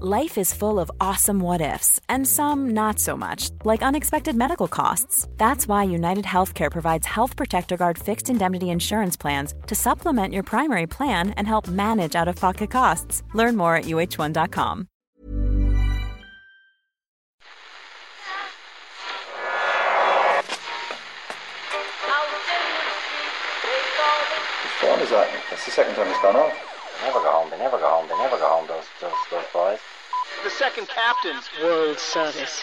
Life is full of awesome what ifs, and some not so much, like unexpected medical costs. That's why United Healthcare provides Health Protector Guard fixed indemnity insurance plans to supplement your primary plan and help manage out of pocket costs. Learn more at uh1.com. Which one is that? That's the second time it's gone off. Never go home. They never go home. They never go home. Those those those boys. The second captain's World Service.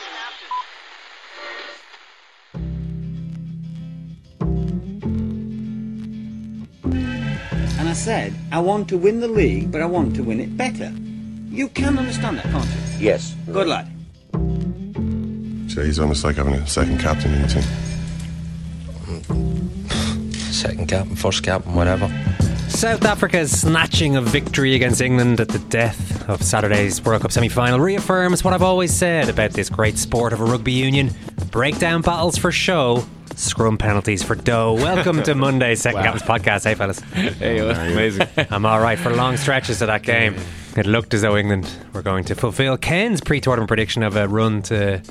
And I said, I want to win the league, but I want to win it better. You can understand that, can't you? Yes. Good lad. So he's almost like having a second captain in the team. Second captain, first captain, whatever. South Africa's snatching of victory against England at the death of Saturday's World Cup semi final reaffirms what I've always said about this great sport of a rugby union breakdown battles for show, scrum penalties for dough. Welcome to Monday's Second Wow. Captain's podcast. Hey, fellas. Hey, amazing. I'm all right for long stretches of that game. It looked as though England were going to fulfill Ken's pre tournament prediction of a run to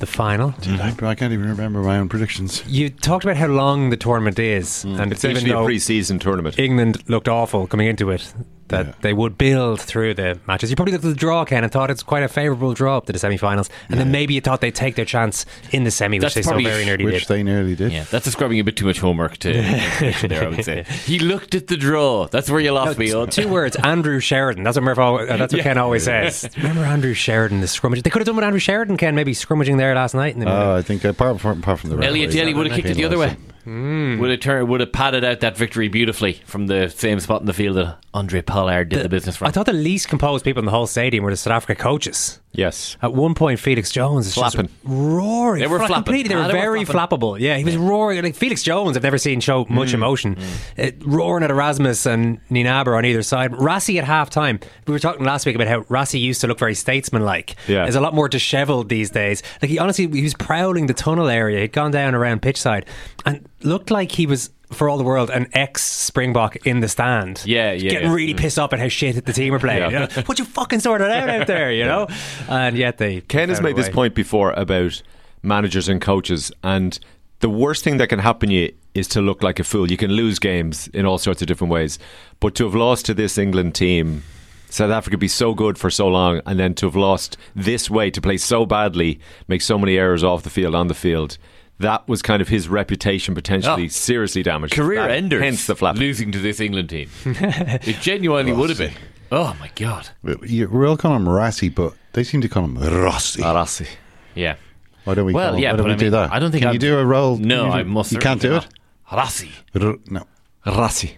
the final. Dude, I, I can't even remember my own predictions. You talked about how long the tournament is, mm. and It's even actually a though pre-season tournament. England looked awful coming into it. That they would build through the matches. You probably looked at the draw, Ken, and thought it's quite a favourable draw up to the semi-finals, and then maybe you thought they'd take their chance in the semi, which That's they so probably- very nearly Which did. they nearly did. Yeah, that's describing a bit too much homework to there. I would say he looked at the draw. That's where you lost No, me. t- two words: Andrew Sheridan. That's what Murph. al- uh, That's what Yeah. Ken always says. Remember Andrew Sheridan, the scrimmage. They could have done with Andrew Sheridan, Ken, maybe scrimmaging there last night. And they would have- Oh, I think apart from, apart from the Elliot referee, Daly would have kicked it the other way. Hmm. Would have turned, would have padded out that victory beautifully from the same spot in the field that Handré Pollard did the, business from. I thought the least composed people in the whole stadium were the South Africa coaches. Yes. At one point, Felix Jones is Flapping. just roaring. They were Fla- flapping. Completely, they Ah, were they were very flappable. Yeah, he was roaring. Like Felix Jones, I've never seen show much emotion. Uh, roaring at Erasmus and Nienaber on either side. Rassie at half time. We were talking last week about how Rassie used to look very statesmanlike. Yeah. He's a lot more dishevelled these days. Like he honestly, he was prowling the tunnel area. He'd gone down around pitch side and looked like he was. For all the world, an ex Springbok in the stand. Yeah, yeah, Getting yeah. really mm. pissed off at how shit the team are playing. Yeah. You know? Would you fucking sort it out out there, you know? And yet they. Ken has made this point before about managers and coaches, and the worst thing that can happen you is to look like a fool. You can lose games in all sorts of different ways, but to have lost to this England team, South Africa be so good for so long, and then to have lost this way, to play so badly, make so many errors off the field, on the field. That was kind of his reputation potentially Oh. seriously damaged. Career That- enders. Hence the flap. losing to this England team. it genuinely would have been. Oh my god. You- We're all calling him Rassi, but they seem to call him Rossi. Arasi. Yeah. Why don't we? Well, call him, yeah, why don't we I do that? I don't think Can I'd- you do a role. No, you, I must. You can't do certainly it. not. Rassi. R- no. Rasi.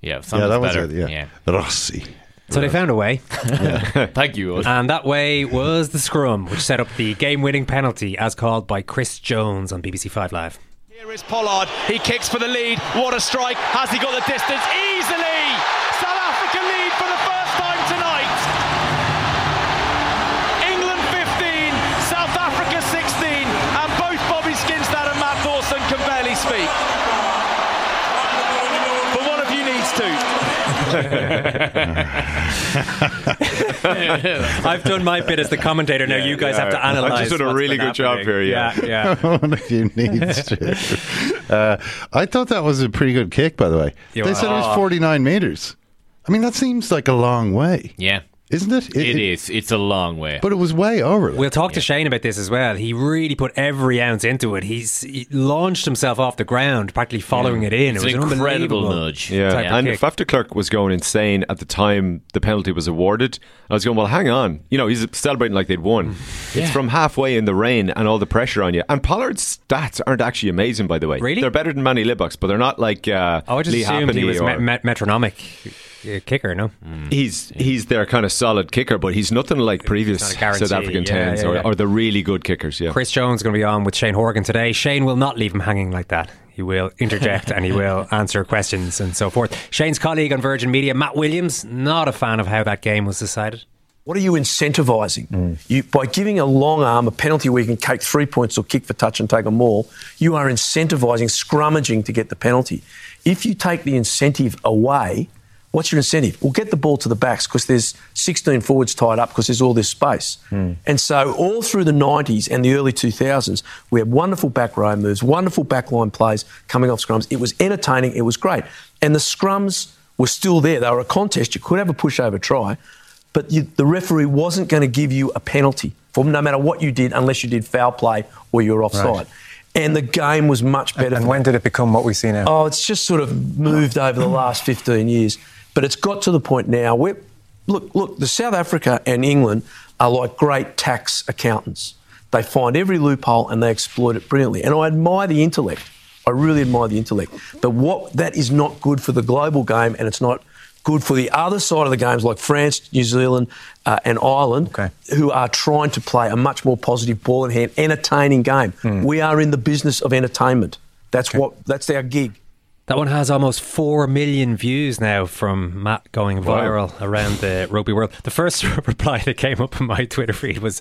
Yeah, Yeah, sounds that was better. it. Yeah, Rossi. So they found a way. Thank you. Owen. And that way was the scrum, which set up the game winning penalty as called by Chris Jones on BBC Five Live. Here is Pollard. He kicks for the lead. What a strike. Has he got the distance? Easily. South Africa lead for the first time tonight. England 15, South Africa 16, and both Bobby Skinstad and Matt Dawson can barely speak. But one of you needs to. I've done my bit as the commentator. Now you guys have to yeah. I've just done a really been good job here, yeah. yeah, yeah. One of you needs to. Uh, I thought that was a pretty good kick, by the way. Yeah, they said it was oh. 49 meters. I mean, that seems like a long way, Yeah, isn't it? it is. It's a long way. But it was way over. We'll talk to Shane about this as well. He really put every ounce into it. He's he launched himself off the ground, practically following it in. It's it was an incredible unbelievable nudge. Yeah, type of and kick. Faf de Klerk was going insane at the time the penalty was awarded. I was going, well, hang on. You know, he's celebrating like they'd won. It's from halfway in the rain and all the pressure on you. And Pollard's stats aren't actually amazing, by the way. Really? They're better than Manie Libbok's, but they're not like uh, Oh, I just Lee assumed he was or- me- me- metronomic. Kicker, no? Mm. He's he's their kind of solid kicker, but he's nothing like previous not a South African yeah, tens yeah, or, yeah. or the really good kickers. Yeah, Chris Jones is going to be on with Shane Horgan today. Shane will not leave him hanging like that. He will interject and he will answer questions and so forth. Shane's colleague on Virgin Media, Matt Williams, not a fan of how that game was decided. What are you incentivising? Mm. You, by giving a long arm a penalty where you can take three points or kick for touch and take a maul, you are incentivising scrummaging to get the penalty. If you take the incentive away, what's your incentive? Well, get the ball to the backs because there's 16 forwards tied up because there's all this space. Hmm. And so, all through the 90s and the early 2000s, we had wonderful back row moves, wonderful backline plays coming off scrums. It was entertaining, it was great. And the scrums were still there. They were a contest. You could have a pushover try, but you, the referee wasn't going to give you a penalty for no matter what you did unless you did foul play or you were offside. Right. And the game was much better. And for when did it become what we see now? Oh, it's just sort of moved over the last 15 years. But it's got to the point now where, look, look, the South Africa and England are like great tax accountants. They find every loophole and they exploit it brilliantly. And I admire the intellect. I really admire the intellect. But what that is not good for the global game and it's not good for the other side of the games like France, New Zealand, uh, and Ireland, who are trying to play a much more positive ball in hand, entertaining game. We are in the business of entertainment. That's what. That's our gig. That one has almost 4 million views now from Matt going Wow. viral around the rugby world. The first reply that came up in my Twitter feed was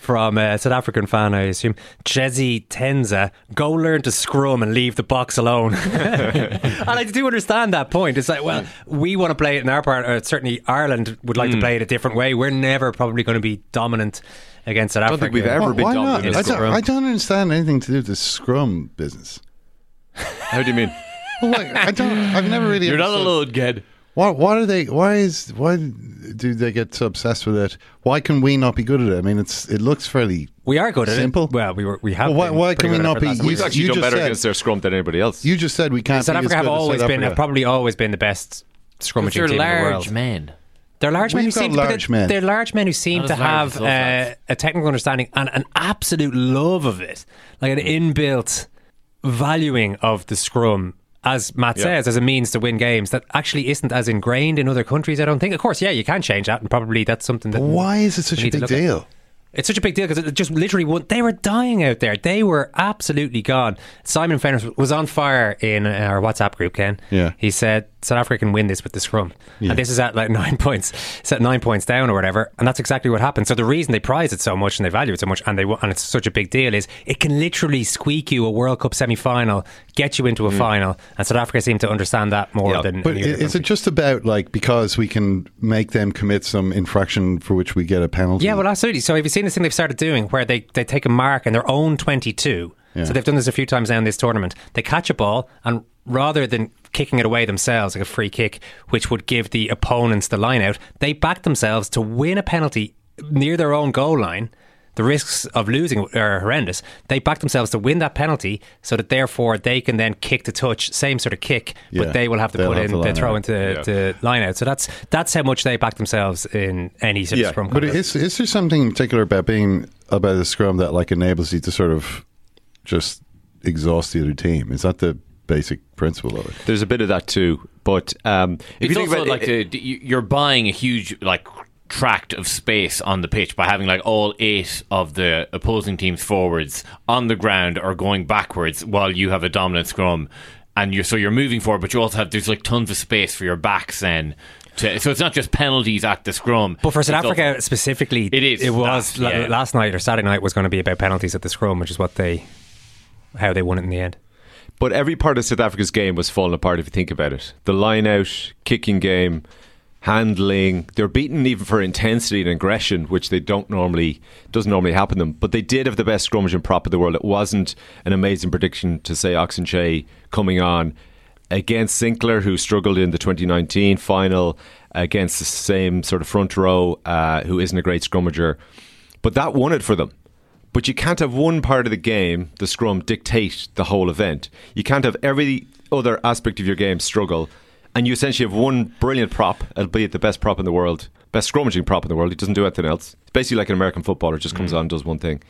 from a South African fan, I assume, Jezzy Tenza. Go learn to scrum and leave the Boks alone. and I do understand that point. It's like, well, we want to play it in our part, or certainly Ireland would like to Mm. play it a different way. We're never probably going to be dominant against South I don't Africa. think we've ever been Why not? dominant in I scrum. don't, I don't understand anything to do with the scrum business. How do you mean? Well, like, I don't. I've never really. You're not understood- alone, Ged. Why? Why do they? Why is? Why do they get so obsessed with it? Why can we not be good at it? I mean, it's. It looks fairly. We are good at simple. it. Well, we were. We have. Well, why- been why pretty can we good at not for be- the last you- We've year. actually you done just better said- against their scrum than anybody else. You just said we can't. South be as Africa have good as always South been, have Africa. probably always been the best scrummaging they're team in the large world. men. They're large men who We've seem, but large they're, men. they're large men who seem Not to as large have as those uh, lads. a technical understanding and an absolute love of it, like an inbuilt valuing of the scrum. As Matt Yeah. says, as a means to win games, that actually isn't as ingrained in other countries. I don't think. Of course, yeah, you can change that, and probably that's something that. Why is it such a big look at. deal? It's such a big deal because it just literally won. They were dying out there. They were absolutely gone. Simon Fenner was on fire in our WhatsApp group. Ken, Yeah. he said South Africa can win this with the scrum, and this is at like nine points. It's at nine points down or whatever, and that's exactly what happened. So the reason they prize it so much and they value it so much, and they and it's such a big deal is it can literally squeak you a World Cup semi final, get you into a mm. final, and South Africa seem to understand that more Yeah. than. But any i- other is it just about like because we can make them commit some infraction for which we get a penalty? Yeah, well, absolutely. So have you seen this thing they've started doing where they, they take a mark in their own 22? Yeah. So they've done this a few times now in this tournament. They catch a ball and rather than kicking it away themselves like a free kick, which would give the opponents the line out, they back themselves to win a penalty near their own goal line. The risks of losing are horrendous. They back themselves to win that penalty so that therefore they can then kick the touch, same sort of kick, Yeah, but they will have to put have in to the line throw out. into Yeah. the line out. So that's that's how much they back themselves in any sort Yeah, of scrum But contest. is is there something in particular about being about the scrum that like enables you to sort of just exhaust the other team? Is that the basic principle of it? There's a bit of that too, but um, if It's you think also about like it, the, you- you're buying a huge like tract of space on the pitch by having like all eight of the opposing team's forwards on the ground or going backwards while you have a dominant scrum, and you're so you're moving forward, but you also have there's like tons of space for your backs then. To, so it's not just penalties at the scrum. But for South It's also- Africa specifically, It is It was that, yeah. last night or Saturday night was going to be about penalties at the scrum, which is what they how they won it in the end. But every part of South Africa's game was falling apart if you think about it. The line out, kicking game, handling. They're beaten even for intensity and aggression, which they don't normally doesn't normally happen to them. But they did have the best scrummage and prop in the world. It wasn't an amazing prediction to say Ox Nché coming on against Sinckler, who struggled in the 2019 final against the same sort of front row, uh, who isn't a great scrummager. But that won it for them. But you can't have one part of the game, the scrum, dictate the whole event. You can't have every other aspect of your game struggle, and you essentially have one brilliant prop, albeit the best prop in the world, best scrummaging prop in the world. He doesn't do anything else. It's basically like an American footballer, just comes mm. on and does one thing.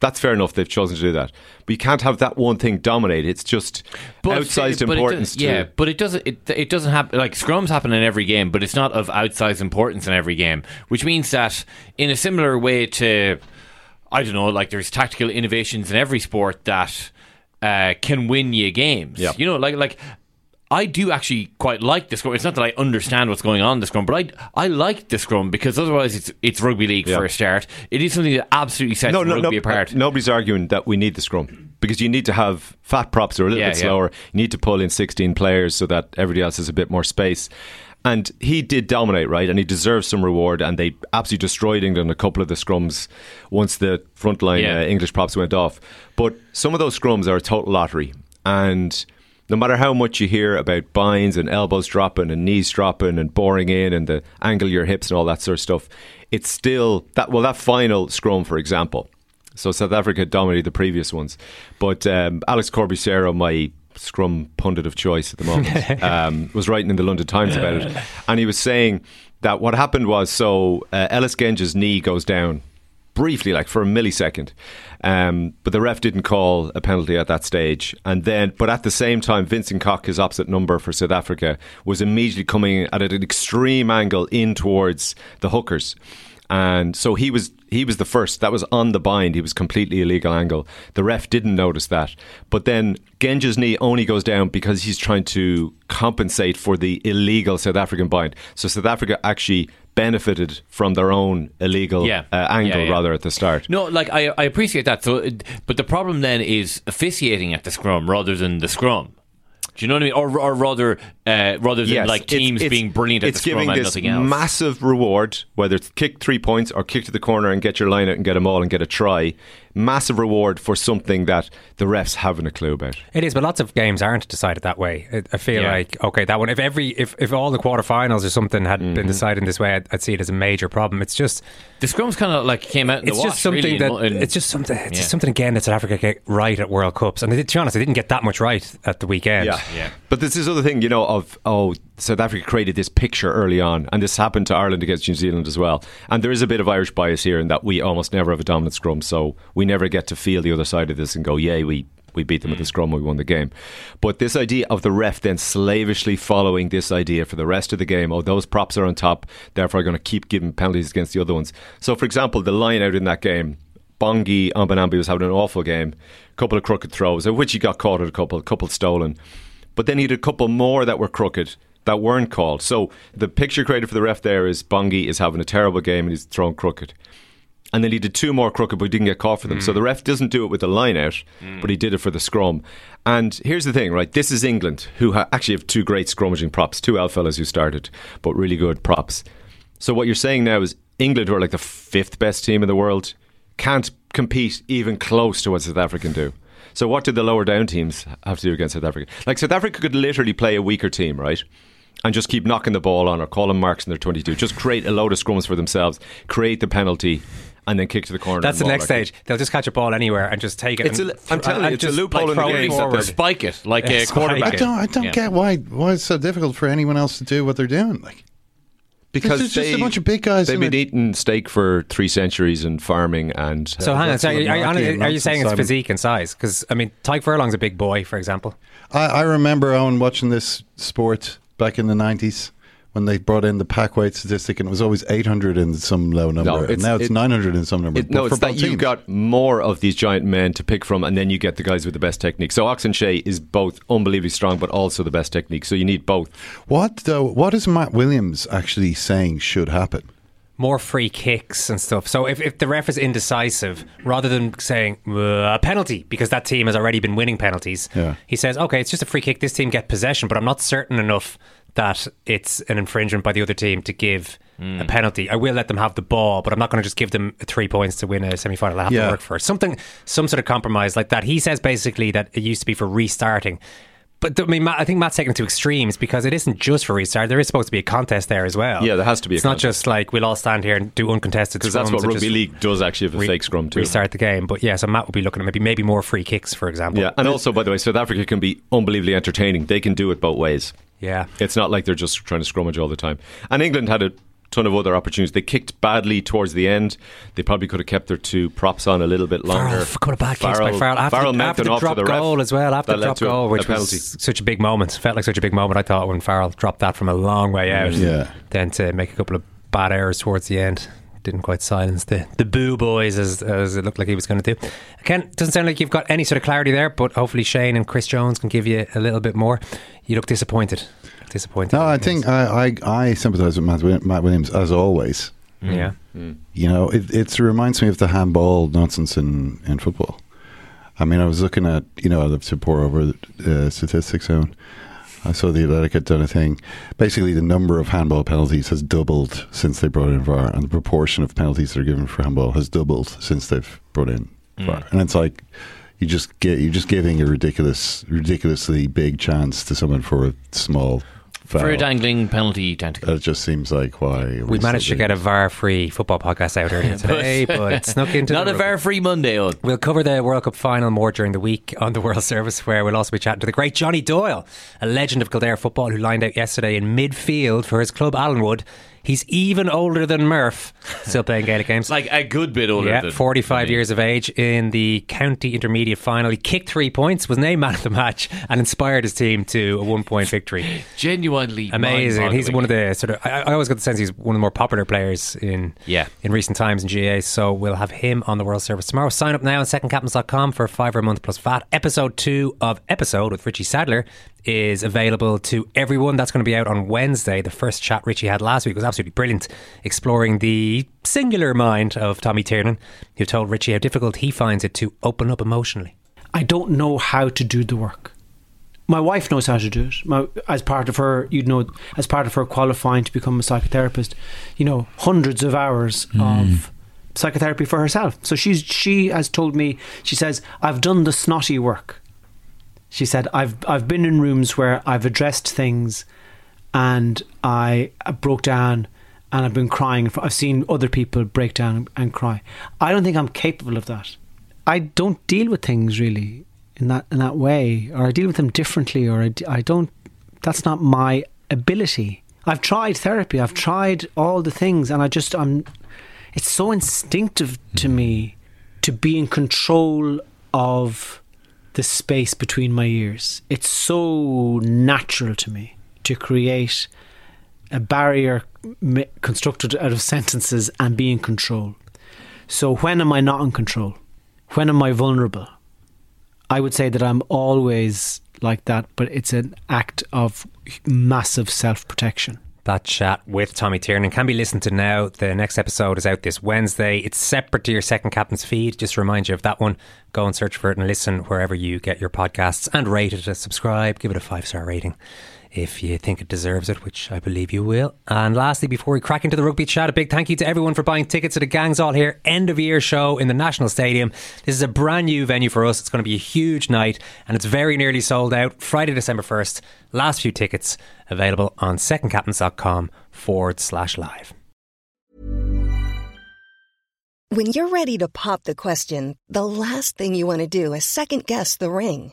That's fair enough. They've chosen to do that, but you can't have that one thing dominate. It's just But- outsized but it importance. does- yeah, to, but it doesn't. It, it doesn't happen. Like scrums happen in every game, but it's not of outsized importance in every game. Which means that in a similar way to, I don't know, like there's tactical innovations in every sport that uh, can win you games. Yeah. You know, like like. I do actually quite like the scrum. It's not that I understand what's going on in the scrum, but I I like the scrum because otherwise it's it's rugby league Yeah. for a start. It is something that absolutely sets no, no, rugby apart. Nobody's arguing that we need the scrum because you need to have fat props that are a little Yeah, bit yeah. slower. You need to pull in 16 players so that everybody else has a bit more space. And he did dominate, right? And he deserves some reward. And they absolutely destroyed England a couple of the scrums once the frontline Yeah. uh, English props went off. But some of those scrums are a total lottery. And no matter how much you hear about binds and elbows dropping and knees dropping and boring in and the angle of your hips and all that sort of stuff, it's still that. Well, that final scrum, for example. So South Africa dominated the previous ones, but um, Alex Corbisiero, my scrum pundit of choice at the moment, um, was writing in the London Times about it, and he was saying that what happened was so uh, Ellis Genge's knee goes down briefly, like for a millisecond. Um, but the ref didn't call a penalty at that stage. And then, but at the same time, Vincent Koch, his opposite number for South Africa, was immediately coming at an extreme angle in towards the hookers. And so he was he was the first. That was on the bind. He was completely illegal angle. The ref didn't notice that. But then Genge's knee only goes down because he's trying to compensate for the illegal South African bind. So South Africa actually benefited from their own illegal Yeah. uh, angle Yeah, yeah. rather at the start. No, like I, I appreciate that. So, but the problem then is officiating at the scrum rather than the scrum. Do you know what I mean? Or, or rather, uh, rather than Yes, like teams it's- being brilliant at it's the scrum giving and this nothing else. massive reward, whether it's kick three points or kick to the corner and get your line out and get them all and get a try. Massive reward for something that the refs haven't a clue about. It is, but lots of games aren't decided that way. I, I feel Yeah. like okay, that one. If every if, if all the quarterfinals or something had Mm-hmm. been decided in this way, I'd, I'd see it as a major problem. It's just the scrums kind of like came out. In it's the just wash, something really, that in- in- it's just something. It's Yeah. just something again that South Africa get right at World Cups, and they did, to be honest, they didn't get that much right at the weekend. Yeah, Yeah. But this is other thing, you know, of oh, South Africa created this picture early on, and this happened to Ireland against New Zealand as well. And there is a bit of Irish bias here in that we almost never have a dominant scrum, so we never get to feel the other side of this and go, "Yay, we." We beat them at the mm. scrum. We won the game, but this idea of the ref then slavishly following this idea for the rest of the game. Oh, those props are on top, therefore, I'm going to keep giving penalties against the other ones. So, for example, the line out in that game, Bongi Mbonambi was having an awful game. A couple of crooked throws, of which he got caught at a couple, a couple stolen. But then he had a couple more that were crooked that weren't called. So the picture created for the ref there is Bongi is having a terrible game and he's thrown crooked. And then he did two more crooked, but he didn't get caught for them. So the mm. ref doesn't do it with the line out, mm. but he did it for the scrum. And here's the thing, right? This is England, who ha- actually have two great scrummaging props, two old fellas who started, but really good props. So what you're saying now is England, who are like the fifth best team in the world, can't compete even close to what South Africa can do. So what did the lower down teams have to do against South Africa? Like South Africa could literally play a weaker team, right? And just keep knocking the ball on or calling marks in their 22. Just create a load of scrums for themselves, create the penalty, and then kick to the corner. That's the next like stage. They'll just catch a ball anywhere and just take it. It's and, a- I'm telling you, and it's a just, loophole in the throw it game forward. spike it like Yeah, a spike quarterback. I don't. I don't Yeah. get why why it's so difficult for anyone else to do what they're doing. Like because There's just they, a bunch of big guys They've been it. eating steak for three centuries and farming and. So hang on, that's so are, what you- are, you- are you saying it's Simon- physique and size? Because I mean, Tadhg Furlong's a big boy, for example. I, I remember Owen watching this sport back in the nineties when they brought in the pack weight statistic, and it was always eight hundred in some low number, No, and now it's it- nine hundred in some number. It, no, it's that both you've got more of these giant men to pick from, and then you get the guys with the best technique. So Ox Nché is both unbelievably strong, but also the best technique. So you need both. what though? What is Matt Williams actually saying should happen? More free kicks and stuff. So if, if the ref is indecisive, rather than saying "Uh, a penalty because that team has already been winning penalties, Yeah. he says, okay, it's just a free kick. This team get possession, but I'm not certain enough that it's an infringement by the other team to give a hmm. penalty. I will let them have the ball, but I'm not going to just give them three points to win a semi final. I have Yeah. to work for it. something, some sort of compromise like that. He says basically that it used to be for restarting. But I mean, Matt, I think Matt's taking it to extremes because it isn't just for restart. There is supposed to be a contest there as well. Yeah, there has to be a It's not just like we'll all stand here and do uncontested Because that's what rugby league does actually have a re- fake scrum too. Restart the game, but yeah, so Matt will be looking at maybe maybe more free kicks, for example. Yeah, and also by the way, South Africa can be unbelievably entertaining. They can do it both ways. Yeah. It's not like they're just trying to scrummage all the time. And England had a ton of other opportunities. They kicked badly towards the end. They probably could have kept their two props on a little bit longer. Farrell, a couple of bad kicks by Farrell. After, Farrell the, after the drop the ref. goal as well, after That the drop goal, a which penalty. was such a big moment. Felt like such a big moment. I thought when Farrell dropped that from a long way out, Yeah. then to make a couple of bad errors towards the end. Didn't quite silence the, the boo boys as, as it looked like he was going to do. Ken, doesn't sound like you've got any sort of clarity there, but hopefully Shane and Chris Jones can give you a little bit more. You look disappointed. Disappointed. No, I think I, I, I sympathise with Matt, Wi- Matt Williams as always. Yeah. You know, it, it reminds me of the handball nonsense in, in football. I mean, I was looking at, you know, I love to pour over uh, statistics on. I saw the Athletic had done a thing. Basically, the number of handball penalties has doubled since they brought in VAR, and the proportion of penalties that are given for handball has doubled since they've brought in mm. VAR. And it's like you just get you're just giving a ridiculous, ridiculously big chance to someone for a small foul. For a dangling penalty tentacle. It just seems like why We managed to get a VAR free football podcast out earlier today, but it snuck into Not the a VAR free Monday, Owen. We'll cover the World Cup final more during the week on the World Service, where we'll also be chatting to the great Johnny Doyle, a legend of Kildare football who lined out yesterday in midfield for his club Allenwood. He's even older than Murph, still playing Gaelic games. Like a good bit older yeah, than 45 years of age in the county intermediate final. He kicked three points, was named man of the match, and inspired his team to a one point victory. Genuinely Amazing. He's one of the sort of. I, I always got the sense he's one of the more popular players in Yeah. in recent times in GA. So we'll have him on the World Service tomorrow. Sign up now on secondcaptains.com for a fiver a month plus VAT. Episode two of Episode with Richie Sadlier is available to everyone. That's going to be out on Wednesday. The first chat Richie had last week was absolutely brilliant, exploring the singular mind of Tommy Tiernan, who told Richie how difficult he finds it to open up emotionally. I don't know how to do the work. My wife knows how to do it. My, as part of her, you'd know, as part of her qualifying to become a psychotherapist, you know, hundreds of hours hmm. of psychotherapy for herself. So she's she has told me. She says I've done the snotty work. She said I've I've been in rooms where I've addressed things, and I, I broke down, and I've been crying. I've seen other people break down and cry. I don't think I'm capable of that. I don't deal with things really in that in that way, or I deal with them differently, or I don't. That's not my ability. I've tried therapy. I've tried all the things, and I just I'm. It's so instinctive to mm-hmm. me to be in control of the space between my ears. It's so natural to me to create a barrier constructed out of sentences and be in control. So when am I not in control? When am I vulnerable? I would say that I'm always like that, but it's an act of massive self protection. That chat with Tommy Tiernan can be listened to now. The next episode is out this Wednesday. It's separate to your second captain's feed. Just remind you of that one. Go and search for it and listen wherever you get your podcasts and rate it subscribe. Give it a five star rating if you think it deserves it, which I believe you will. And lastly, before we crack into the rugby chat, a big thank you to everyone for buying tickets to the Gangs All Here end of year show in the National Stadium. This is a brand new venue for us. It's going to be a huge night and it's very nearly sold out. Friday, December 1st. Last few tickets available on secondcaptains.com forward slash live. When you're ready to pop the question, the last thing you want to do is second guess the ring.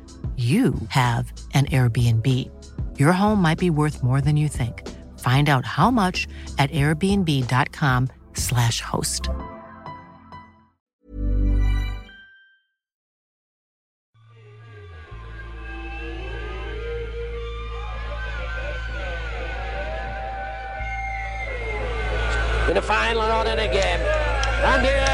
you have an Airbnb. Your home might be worth more than you think. Find out how much at airbnb.com/slash host. in the final and on in again. And here,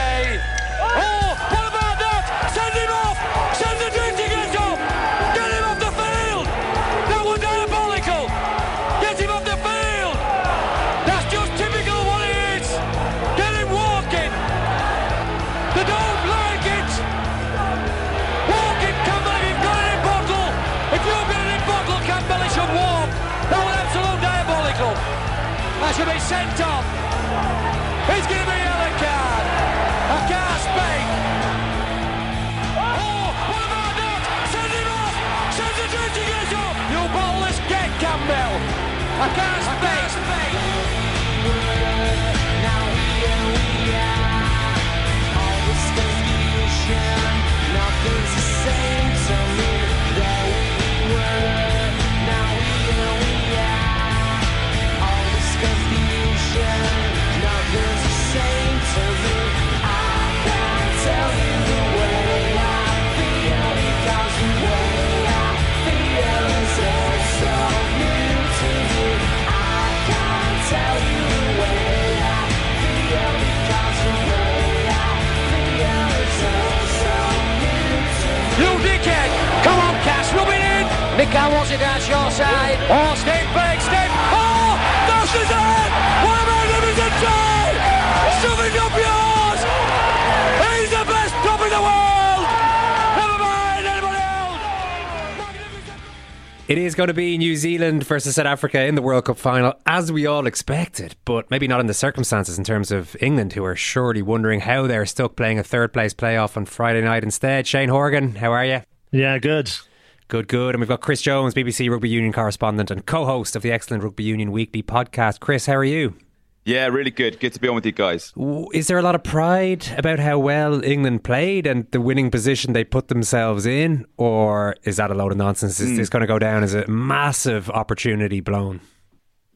be sent off. He's going to be yellow card. I can't speak. Oh, what about that? Send him off. Send the dirty guys off. You ballless get Campbell. I can't speak. Nothing's in! Nico wants it down your side. Oh, step back, step. Oh! That's his head! What about him as a try? Shove up yours! He's the best top in the world! Never mind anybody else! It is going to be New Zealand versus South Africa in the World Cup final, as we all expected, but maybe not in the circumstances in terms of England, who are surely wondering how they're stuck playing a third place playoff on Friday night instead. Shane Horgan, how are you? Yeah, good. Good, good. And we've got Chris Jones, BBC Rugby Union correspondent and co host of the excellent Rugby Union Weekly podcast. Chris, how are you? Yeah, really good. Good to be on with you guys. Is there a lot of pride about how well England played and the winning position they put themselves in? Or is that a load of nonsense? Is Mm. this going to go down as a massive opportunity blown?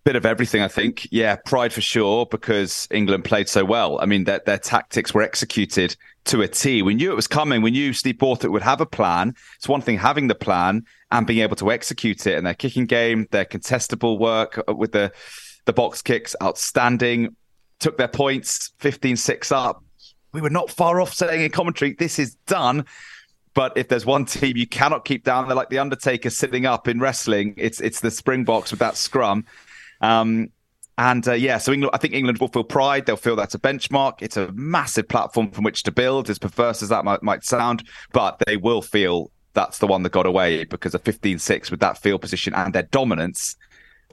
Bit of everything, I think. Yeah, pride for sure because England played so well. I mean, their, their tactics were executed to a T. We knew it was coming. We knew Steve Borthwick would have a plan. It's one thing having the plan and being able to execute it. And their kicking game, their contestable work uh, with the the box kicks, outstanding. Took their points, 15-6 up. We were not far off saying in commentary, this is done. But if there's one team you cannot keep down, they're like the Undertaker sitting up in wrestling. It's it's the Springboks with that scrum. Um, and uh, yeah, so England, I think England will feel pride. They'll feel that's a benchmark. It's a massive platform from which to build, as perverse as that might, might sound. But they will feel that's the one that got away because of 15 6 with that field position and their dominance.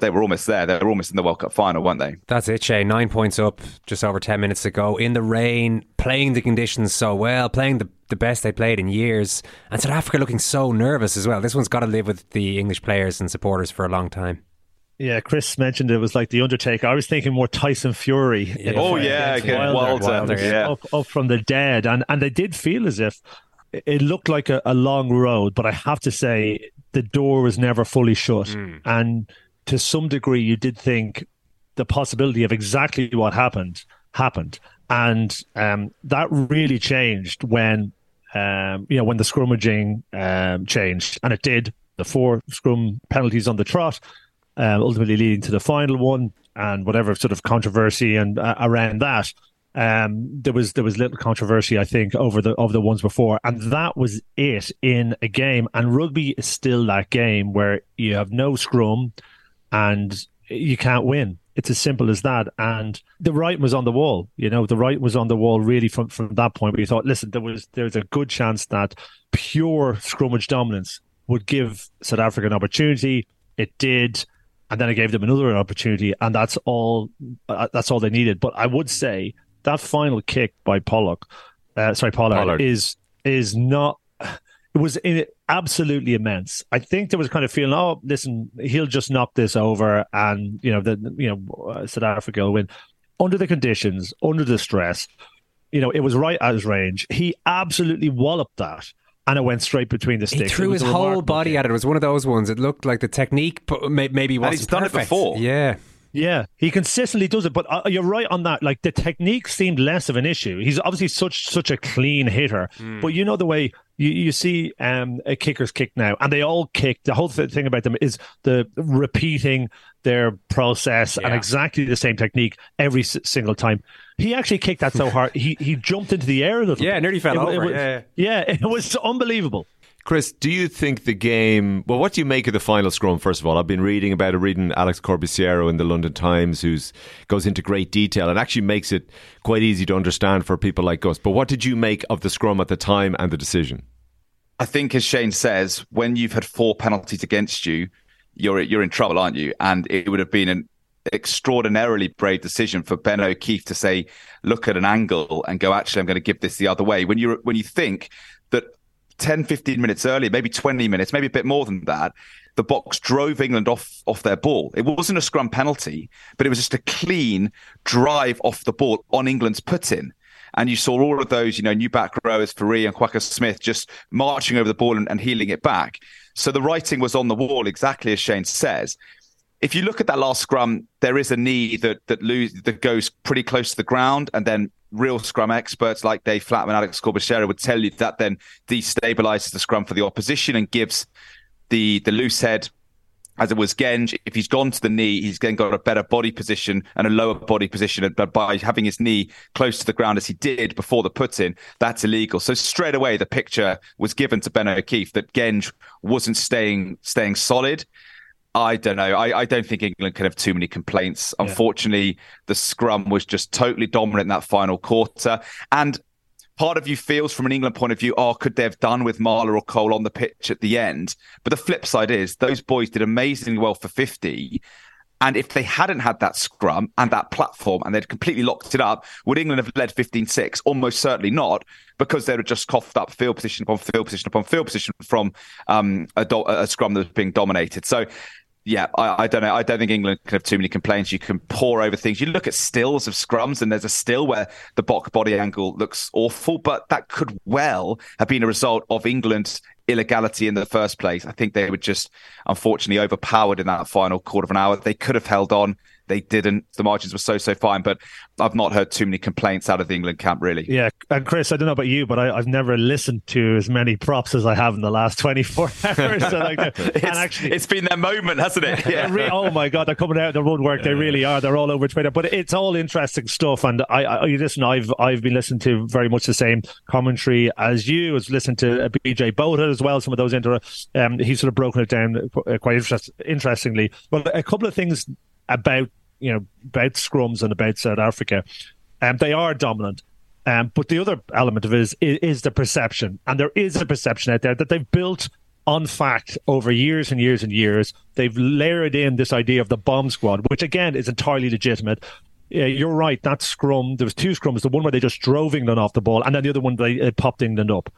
They were almost there. They were almost in the World Cup final, weren't they? That's it, Shay. Nine points up just over 10 minutes ago in the rain, playing the conditions so well, playing the, the best they played in years. And South Africa looking so nervous as well. This one's got to live with the English players and supporters for a long time. Yeah, Chris mentioned it was like the Undertaker. I was thinking more Tyson Fury. Yeah. Oh, yeah, against again, Wilder, Wilder, yeah. up, up from the dead, and and they did feel as if it looked like a, a long road. But I have to say, the door was never fully shut, and to some degree, you did think the possibility of exactly what happened happened, and um, that really changed when um, you know when the scrummaging um, changed, and it did. The four scrum penalties on the trot um, ultimately leading to the final one and whatever sort of controversy and uh, around that. Um, there was there was little controversy, I think, over the over the ones before, and that was it in a game. And rugby is still that game where you have no scrum and you can't win. It's as simple as that. And the right was on the wall. You know, the right was on the wall really from from that point. Where you thought, listen, there was there's a good chance that pure scrummage dominance would give South Africa an opportunity. It did and then I gave them another opportunity, and that's all. Uh, that's all they needed. But I would say that final kick by Pollock, uh, sorry Pollard, Pollard. is is not. It was in absolutely immense. I think there was kind of feeling, oh, listen, he'll just knock this over, and you know, the you know, uh, South Africa will win. Under the conditions, under the stress, you know, it was right at his range. He absolutely walloped that. And it went straight between the sticks. It threw his whole remarkable body at it. It was one of those ones. It looked like the technique but maybe wasn't he's done it before. Yeah. Yeah, he consistently does it, but uh, you're right on that. Like the technique seemed less of an issue. He's obviously such such a clean hitter, but you know the way you, you see um, a kicker's kick now, and they all kick. The whole th- thing about them is the repeating their process and exactly the same technique every s- single time. He actually kicked that so hard he he jumped into the air a little. Yeah, bit. nearly fell It wa- it over, was- yeah. yeah, it was unbelievable. Chris, do you think the game? Well, what do you make of the final scrum? First of all, I've been reading about it, reading Alex Corbisiero in the London Times, who's goes into great detail and actually makes it quite easy to understand for people like us. But what did you make of the scrum at the time and the decision? I think, as Shane says, when you've had four penalties against you, you're you're in trouble, aren't you? And it would have been an extraordinarily brave decision for Ben O'Keeffe to say, look at an angle and go, actually, I'm going to give this the other way. When you when you think that 10, 15 minutes earlier, maybe 20 minutes, maybe a bit more than that, the Boks drove England off off their ball. It wasn't a scrum penalty, but it was just a clean drive off the ball on England's put in. And you saw all of those, you know, new back rowers, Fourie and Kwagga Smith just marching over the ball and, and healing it back. So the writing was on the wall, exactly as Shane says. If you look at that last scrum, there is a knee that that lose that goes pretty close to the ground, and then real scrum experts like Dave Flatman, Alex Corbisiero would tell you that then destabilizes the scrum for the opposition and gives the the loose head as it was Genge, if he's gone to the knee, he's then got a better body position and a lower body position. But by having his knee close to the ground as he did before the put in, that's illegal. So straight away, the picture was given to Ben O'Keeffe that Genge wasn't staying staying solid. I don't know. I, I don't think England can have too many complaints. Yeah. Unfortunately, the scrum was just totally dominant in that final quarter. And part of you feels from an England point of view, oh, could they have done with Marler or Cole on the pitch at the end? But the flip side is those boys did amazingly well for 50. And if they hadn't had that scrum and that platform and they'd completely locked it up, would England have led 15 6? Almost certainly not, because they'd have just coughed up field position upon field position upon field position from um, a, do- a scrum that was being dominated. So yeah, I, I, don't know. I don't think England can have too many complaints. You can pour over things. You look at stills of scrums, and there's a still where the Bok body angle looks awful, but that could well have been a result of England's illegality in the first place. I think they were just unfortunately overpowered in that final quarter of an hour. They could have held on. They didn't. The margins were so so fine, but I've not heard too many complaints out of the England camp really. Yeah, and Chris, I don't know about you, but I, have never listened to as many props as I have in the last twenty four hours. so like, it's, and actually, it's been their moment, hasn't it? Yeah. Re- oh my god, they're coming out of the woodwork. They really are. They're all over Twitter, but it's all interesting stuff. And I, I listen. I've I've been listening to very much the same commentary as you. As listened to BJ Botha as well. Some of those inter. Um, he's sort of broken it down quite interest, interestingly. Well, a couple of things about you know about scrums and about South Africa. Um, they are dominant. Um, but the other element of it is, is the perception. And there is a perception out there that they've built on fact over years and years and years. They've layered in this idea of the bomb squad, which again is entirely legitimate. Yeah, you're right. That scrum, there was two scrums. The one where they just drove England off the ball, and then the other one they, they popped England up.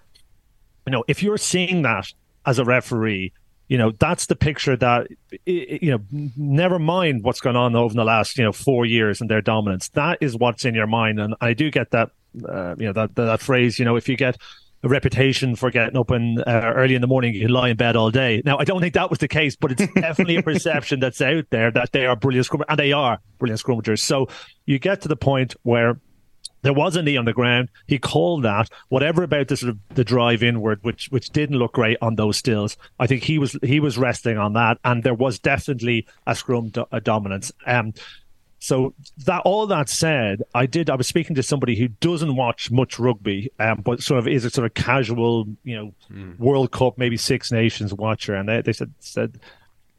You know, if you're seeing that as a referee, you know that's the picture that you know never mind what's gone on over the last you know four years and their dominance. That is what's in your mind. And i do get that uh, you know that, that, phrase you know if you get a reputation for getting up in uh, early in the morning you lie in bed all day. Now i don't think that was the case but it's definitely a perception that's out there that they are brilliant scrummagers and they are brilliant scrummagers. So you get to the point where there was a knee on the ground. He called that. Whatever about the sort of the drive inward, which which didn't look great on those stills. I think he was he was resting on that, and there was definitely a scrum do- a dominance. Um, so that all that said, I did. I was speaking to somebody who doesn't watch much rugby, um, but sort of is a sort of casual, you know, mm. World Cup, maybe Six Nations watcher, and they, they said said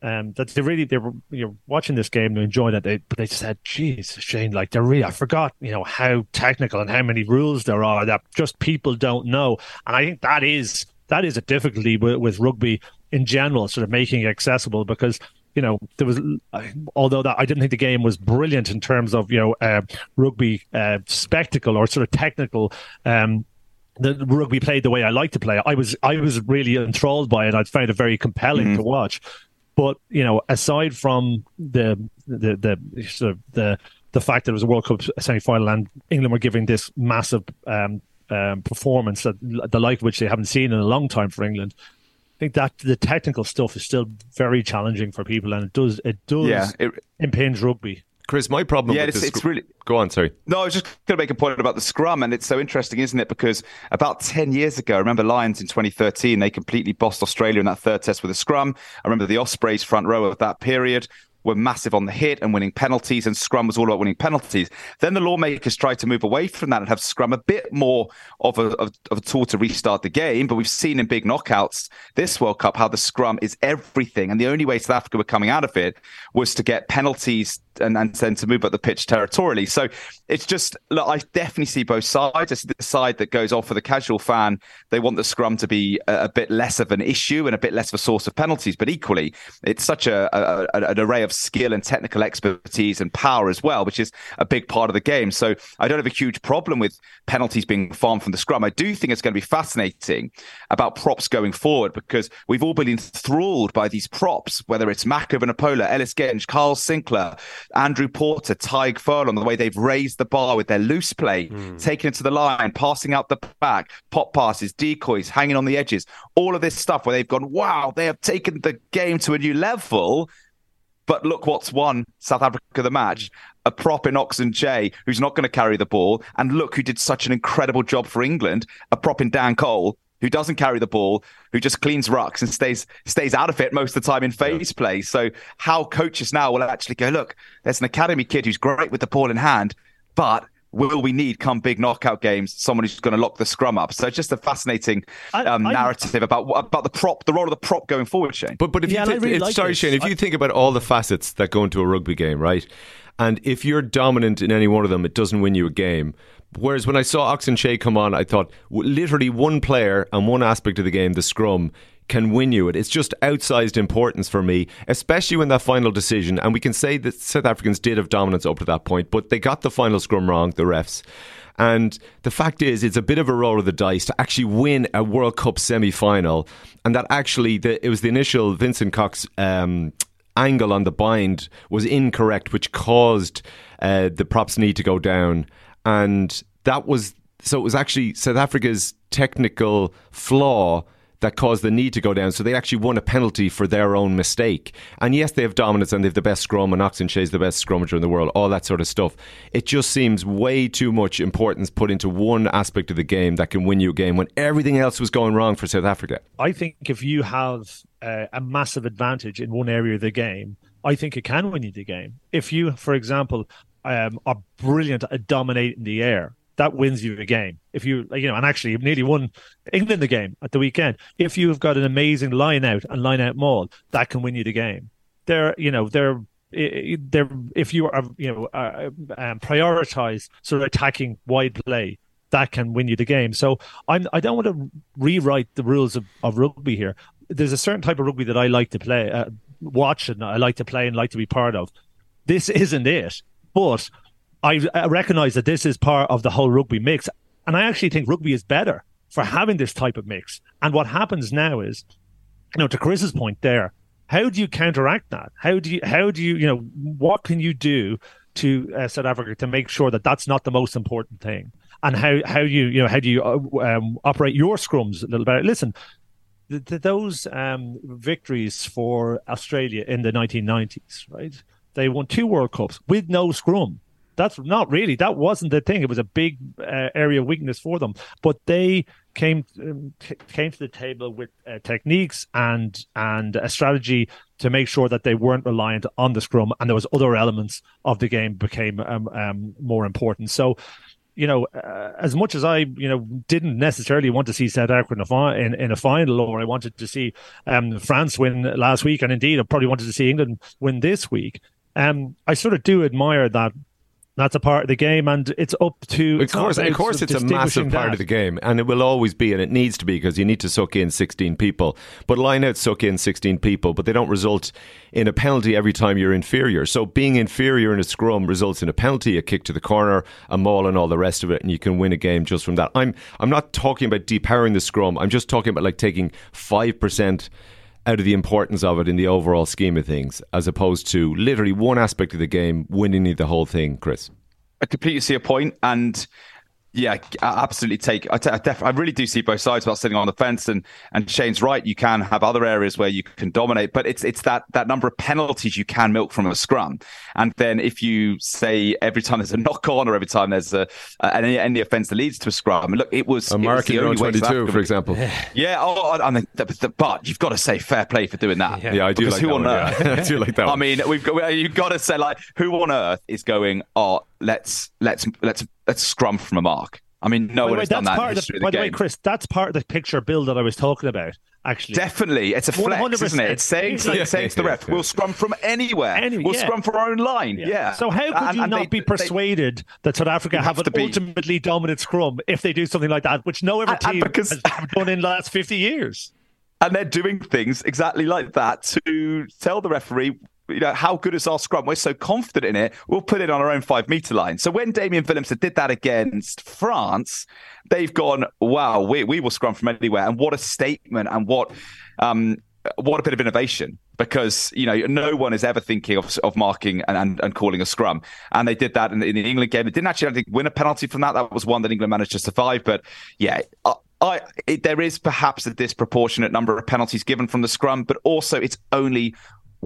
um, that they really they were you're watching this game and enjoying it. They, but they said, "Geez, Shane, like they're really I forgot you know how technical and how many rules there are that just people don't know." And I think that is that is a difficulty with, with rugby in general, sort of making it accessible because you know there was although that I didn't think the game was brilliant in terms of you know uh, rugby uh, spectacle or sort of technical. Um, the rugby played the way I like to play. I was I was really enthralled by it. I found it very compelling mm-hmm. to watch. But you know, aside from the the the sort of the the fact that it was a World Cup semi final and England were giving this massive um, um, performance that the like of which they haven't seen in a long time for England. I think that the technical stuff is still very challenging for people, and it does it does yeah, it, impinge rugby. Chris, my problem yeah, with it's, this... it's really go on. Sorry, no, I was just going to make a point about the scrum, and it's so interesting, isn't it? Because about ten years ago, I remember Lions in 2013, they completely bossed Australia in that third test with a scrum. I remember the Ospreys front row of that period were massive on the hit and winning penalties, and Scrum was all about winning penalties. Then the lawmakers tried to move away from that and have Scrum a bit more of a, of, of a tool to restart the game. But we've seen in big knockouts this World Cup how the Scrum is everything. And the only way South Africa were coming out of it was to get penalties and, and then to move up the pitch territorially. So it's just, look, I definitely see both sides. I see the side that goes off for the casual fan. They want the scrum to be a, a, bit less of an issue and a bit less of a source of penalties. But equally, it's such a, a, an array of of skill and technical expertise and power as well, which is a big part of the game. So I don't have a huge problem with penalties being farmed from the scrum. I do think it's going to be fascinating about props going forward because we've all been enthralled by these props, whether it's Mako Vunipola, Ellis Genge, Kyle Sinckler, Andrew Porter, Tadhg Furlong, the way they've raised the bar with their loose play, hmm. taking it to the line, passing out the back, pop passes, decoys, hanging on the edges, all of this stuff where they've gone, wow, they have taken the game to a new level. But look what's won South Africa the match. A prop in Ox Nché, who's not going to carry the ball. And look who did such an incredible job for England. A prop in Dan Cole, who doesn't carry the ball, who just cleans rucks and stays stays out of it most of the time in phase play. So how coaches now will actually go, look, there's an academy kid who's great with the ball in hand, but will we need come big knockout games someone who's going to lock the scrum up? So it's just a fascinating um, narrative about about the prop, the role of the prop going forward, Shane. But but if you thi- if- sorry Shane, if you think about all the facets that go into a rugby game, right? And if you're dominant in any one of them, it doesn't win you a game. Whereas when I saw Ox Nché come on, I thought literally one player and one aspect of the game, the scrum, can win you it. It's just outsized importance for me, especially when that final decision. And we can say that South Africans did have dominance up to that point, but they got the final scrum wrong, the refs. And the fact is, it's a bit of a roll of the dice to actually win a World Cup semi final. And that actually, the, it was the initial Vincent Koch um, angle on the bind was incorrect, which caused uh, the props need to go down. And that was so it was actually South Africa's technical flaw that caused the need to go down. So they actually won a penalty for their own mistake. And yes, they have dominance and they have the best scrum, and Ox Nché's the best scrummager in the world, all that sort of stuff. It just seems way too much importance put into one aspect of the game that can win you a game when everything else was going wrong for South Africa. I think if you have uh, a massive advantage in one area of the game, I think it can win you the game. If you, for example, um, are brilliant at dominating the air, that wins you the game. If you, you know, and actually nearly won England the game at the weekend. If you've got an amazing line out and line out maul, that can win you the game. They're, you know, they're they're if you are you know uh, um, prioritize sort of attacking wide play that can win you the game so i'm i don't want to rewrite the rules of, of rugby here there's a certain type of rugby that i like to play uh, watch and i like to play and like to be part of this isn't it but I, recognize that this is part of the whole rugby mix and i actually think rugby is better for having this type of mix and what happens now is you know to chris's point there how do you counteract that? How do you how do you you know what can you do to uh, South Africa to make sure that that's not the most important thing? And how how you you know how do you uh, um, operate your scrums a little better? Listen, th- th- those um, victories for Australia in the 1990s, right? They won two World Cups with no scrum. That's not really that wasn't the thing. It was a big uh, area of weakness for them, but they came um, came to the table with uh, techniques and and a strategy to make sure that they weren't reliant on the scrum, and there was other elements of the game became um, um, more important. So you know, uh, as much as I, you know, didn't necessarily want to see South Africa in a, fi- in, in a final, or I wanted to see um, France win last week, and indeed I probably wanted to see England win this week. Um, I sort of do admire that. That's a part of the game, and it's up to. Of course, of course, it's a massive part of the game, and it will always be, and it needs to be because you need to suck in 16 people. But line out suck in 16 people, but they don't result in a penalty every time you're inferior. So being inferior in a scrum results in a penalty, a kick to the corner, a maul, and all the rest of it, and you can win a game just from that. I'm I'm not talking about depowering the scrum. I'm just talking about like taking five percent out of the importance of it in the overall scheme of things, as opposed to literally one aspect of the game winning the whole thing, Chris. I completely see a point, and yeah, I absolutely take. I, t- I, def- I really do see both sides about sitting on the fence, and and Shane's right. You can have other areas where you can dominate, but it's it's that that number of penalties you can milk from a scrum, and then if you say every time there's a knock on or every time there's a, a any any offence that leads to a scrum, look, it was a mark in it was the only way South 22, for example. Yeah, oh, oh, I mean, but you've got to say fair play for doing that. Yeah, I do Because like who that on one, earth? yeah. I do like that I mean, we've got you've got to say like, who on earth is going? Oh, let's let's let's let's scrum from a mark. I mean, no one way, has done that in part the of the, by the way. Chris, that's part of the picture build that I was talking about. Actually, Definitely, it's a flex, isn't it? It's saying, it's saying to the ref, "We'll scrum from anywhere. Any- we'll yeah. scrum for our own line." Yeah. So how could And- you and not they- be they- persuaded that South Africa have, have an be. ultimately dominant scrum if they do something like that, which no other team because- has done in the last fifty years? and they're doing things exactly like that to tell the referee you know, how good is our scrum? We're so confident in it, we'll put it on our own five meter line. So when Damian Willemse did that against France, they've gone, wow, we, we will scrum from anywhere. And what a statement and what um, what a bit of innovation because you know no one is ever thinking of, of marking and, and, and calling a scrum and they did that in, in the England game it didn't actually think, win a penalty from that that was one that England managed to survive but yeah I, I, it, there is perhaps a disproportionate number of penalties given from the scrum but also it's only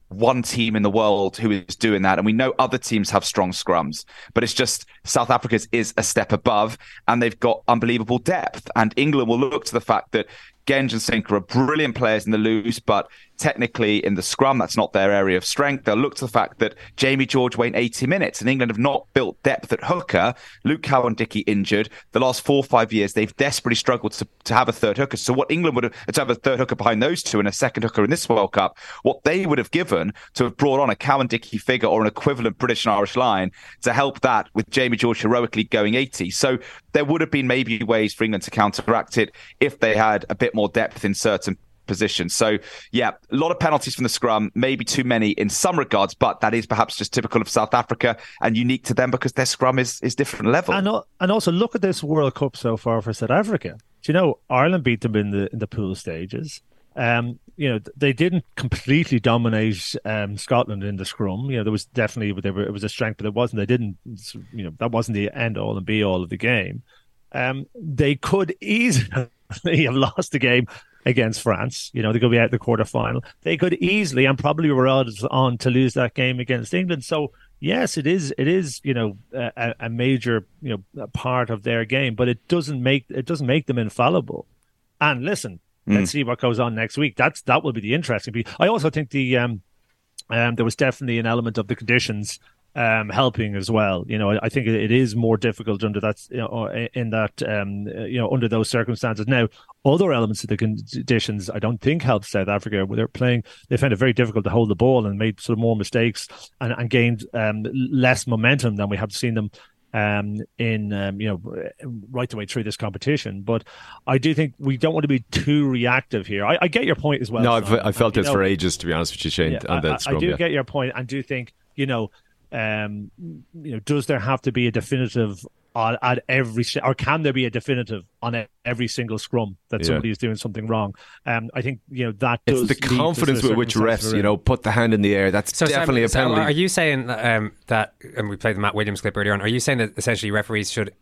one team in the world who is doing that. And we know other teams have strong scrums, but it's just South Africa's is a step above and they've got unbelievable depth. And England will look to the fact that Genge and Sinckler are brilliant players in the loose, but technically in the scrum, that's not their area of strength. They'll look to the fact that Jamie George went 80 minutes and England have not built depth at hooker. Luke Cowan-Dickie injured. The last four or five years, they've desperately struggled to, to have a third hooker. So what England would have, to have a third hooker behind those two and a second hooker in this World Cup, what they would have given to have brought on a Cowan-Dickie figure or an equivalent British and Irish line to help that with Jamie George heroically going 80. So there would have been maybe ways for England to counteract it if they had a bit more depth in certain positions. So, yeah, a lot of penalties from the scrum, maybe too many in some regards, but that is perhaps just typical of South Africa and unique to them because their scrum is, is different level. And, and also look at this World Cup so far for South Africa. Do you know Ireland beat them in the in the pool stages? Um, you know they didn't completely dominate um, Scotland in the scrum. You know there was definitely there were, it was a strength, but it wasn't. They didn't. You know that wasn't the end all and be all of the game. Um, they could easily have lost the game against France. You know, they could be out the quarter final. They could easily and probably were odds on to lose that game against England. So yes, it is. It is. You know, a, a major you know part of their game, but it doesn't make it doesn't make them infallible. And listen, Mm. let's see what goes on next week. That's that will be the interesting piece. I also think the um, um there was definitely an element of the conditions um, helping as well. You know, I, think it, is more difficult under that, you know, in that, um, you know, under those circumstances. Now, other elements of the conditions, I don't think help South Africa. They're playing, they found it very difficult to hold the ball and made sort of more mistakes and, and gained um, less momentum than we have seen them um, in um, you know right the way through this competition. But I do think we don't want to be too reactive here. I, I get your point as well. no, I've, I felt this for ages, to be honest with you, Shane, yeah, on I- that I, scrum. I do yeah. get your point, and do think you know, um, you know, does there have to be a definitive on at every, or can there be a definitive on every single scrum that Yeah. somebody is doing something wrong? Um, I think you know that It's does the confidence with which refs, you know, put the hand in the air. That's So definitely Simon, a so penalty. are you saying um, that, and we played the Matt Williams clip earlier on, are you saying that essentially referees should,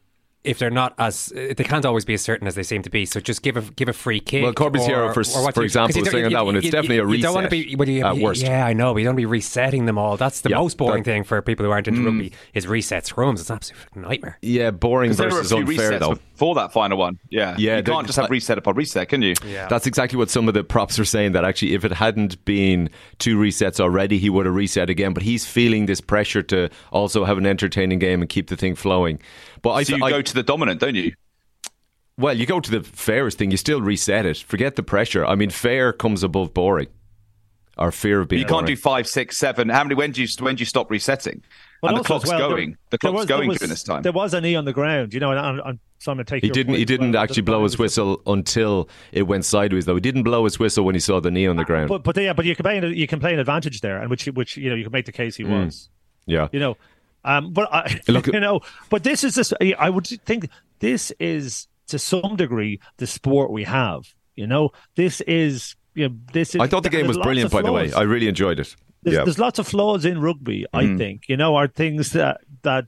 if they're not as, they can't always be as certain as they seem to be, so just give a give a free kick? Well, Corby or- Sierra, for- or for do you- example, 'cause you was don't- saying on you- that one, it's you- definitely a you don't want to reset be, well, you, at worst. Yeah, I know, but you don't want to be resetting them all. That's the Yeah, most boring that- thing for people who aren't into Mm. rugby is reset scrums. It's an absolute nightmare. Yeah, boring 'Cause there were a versus unfair, though. before that final one. Yeah, Yeah, you can't just have reset upon reset, can you? Yeah. That's exactly what some of the props are saying. That actually, if it hadn't been two resets already, he would have reset again. But he's feeling this pressure to also have an entertaining game and keep the thing flowing. But I, so you I- go to the dominant, don't you? well, you go to the fairest thing. You still reset it. Forget the pressure. I mean, fair comes above boring, or fear of But being. you can't boring. do five, six, seven. How many? When do you when do you stop resetting? But and the also clock's as well, there- going. the there clock's was- going was- during this time. There was a knee on the ground, you know, and, and, and Simon, take He your didn't. He didn't well. actually blow his was- whistle until it went sideways. Though he didn't blow his whistle when he saw the knee on the ground. But but yeah, but you can play an, you can play an advantage there, and which which you know you can make the case he Mm. was. yeah. You know, um, but I, Look- you know, but this is this. I would think this is to some degree the sport we have. You know, this is you know this is. I thought the game was brilliant. By the way. I really enjoyed it. There's, yeah. there's lots of flaws in rugby. I Mhm. think you know are things that that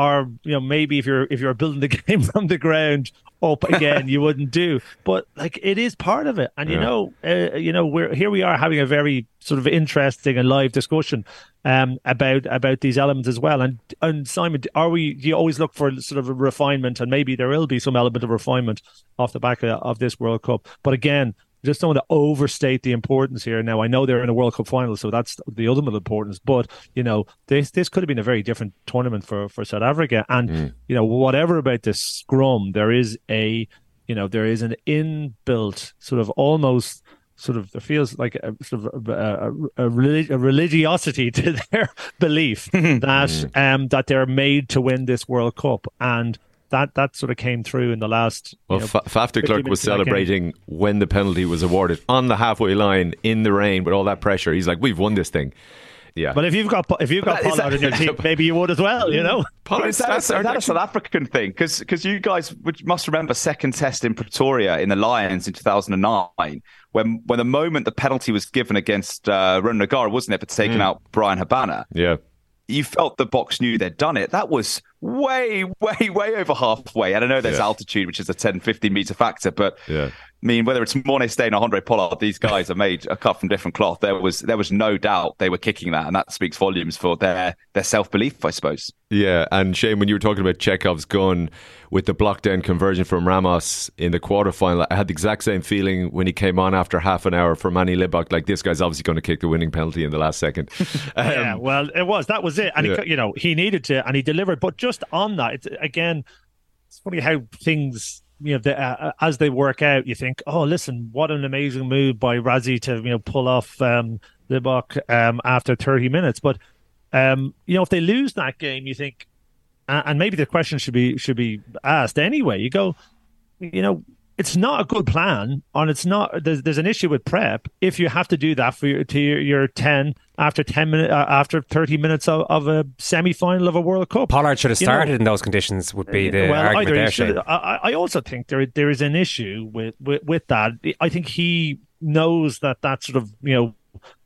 are you know maybe if you're if you're building the game from the ground up again you wouldn't do. But like it is part of it, and you know uh, you know we're here we are having a very sort of interesting and live discussion um about about these elements as well. And and Simon, are we? Do you always look for sort of a refinement, and maybe there will be some element of refinement off the back of, of this World Cup. But again. Just don't want to overstate the importance here. Now I know they're in a World Cup final, so that's the ultimate importance. But you know, this this could have been a very different tournament for for South Africa. And Mm. you know, whatever about this scrum, there is a you know there is an inbuilt sort of almost sort of there feels like a sort of a, a, a, relig- a religiosity to their belief that um that they're made to win this World Cup and. That, that sort of came through in the last. you Well, know, Fa- Faf de Klerk was minutes of that game. celebrating when the penalty was awarded on the halfway line in the rain with all that pressure. He's like, "We've won this thing." Yeah. But if you've got if you've got That- is Pollard in your team, maybe you would as well. You know. But is that, is that a South African thing? Because you guys would, must remember second test in Pretoria in the Lions in 2009 when when the moment the penalty was given against uh, Ronan O'Gara, wasn't it, for taking Mm. out Bryan Habana? Yeah. You felt the Boks knew they'd done it. That was way, way, way over halfway. And I know there's Yeah. altitude, which is a 10, 15 meter factor, but Yeah. I mean, whether it's Morné Steyn or Handré Pollard, these guys are made a cut from different cloth. There was there was no doubt they were kicking that, and that speaks volumes for their their self belief, I suppose. Yeah, and Shane, when you were talking about Chekhov's gun with the block down conversion from Ramos in the quarterfinal, I had the exact same feeling when he came on after half an hour for Manie Libbok. Like this guy's obviously going to kick the winning penalty in the last second. yeah, Um, well, it was that was it, and Yeah. he, you know he needed to, and he delivered. But just on that, it's, again, it's funny how things you know the, uh, as they work out. You think, oh, listen, what an amazing move by Rassie to you know pull off um, Libbok um, after thirty minutes. But um, you know, if they lose that game, you think, uh, and maybe the question should be should be asked anyway. You go, you know, it's not a good plan, and it's not. There's, there's an issue with prep if you have to do that for your to your, your ten after ten minutes uh, after thirty minutes of, of a semi final of a World Cup. Pollard should have You know, started in those conditions. Would be the well, argument there. should- I, I I also think there there is an issue with, with with that. I think he knows that that sort of you know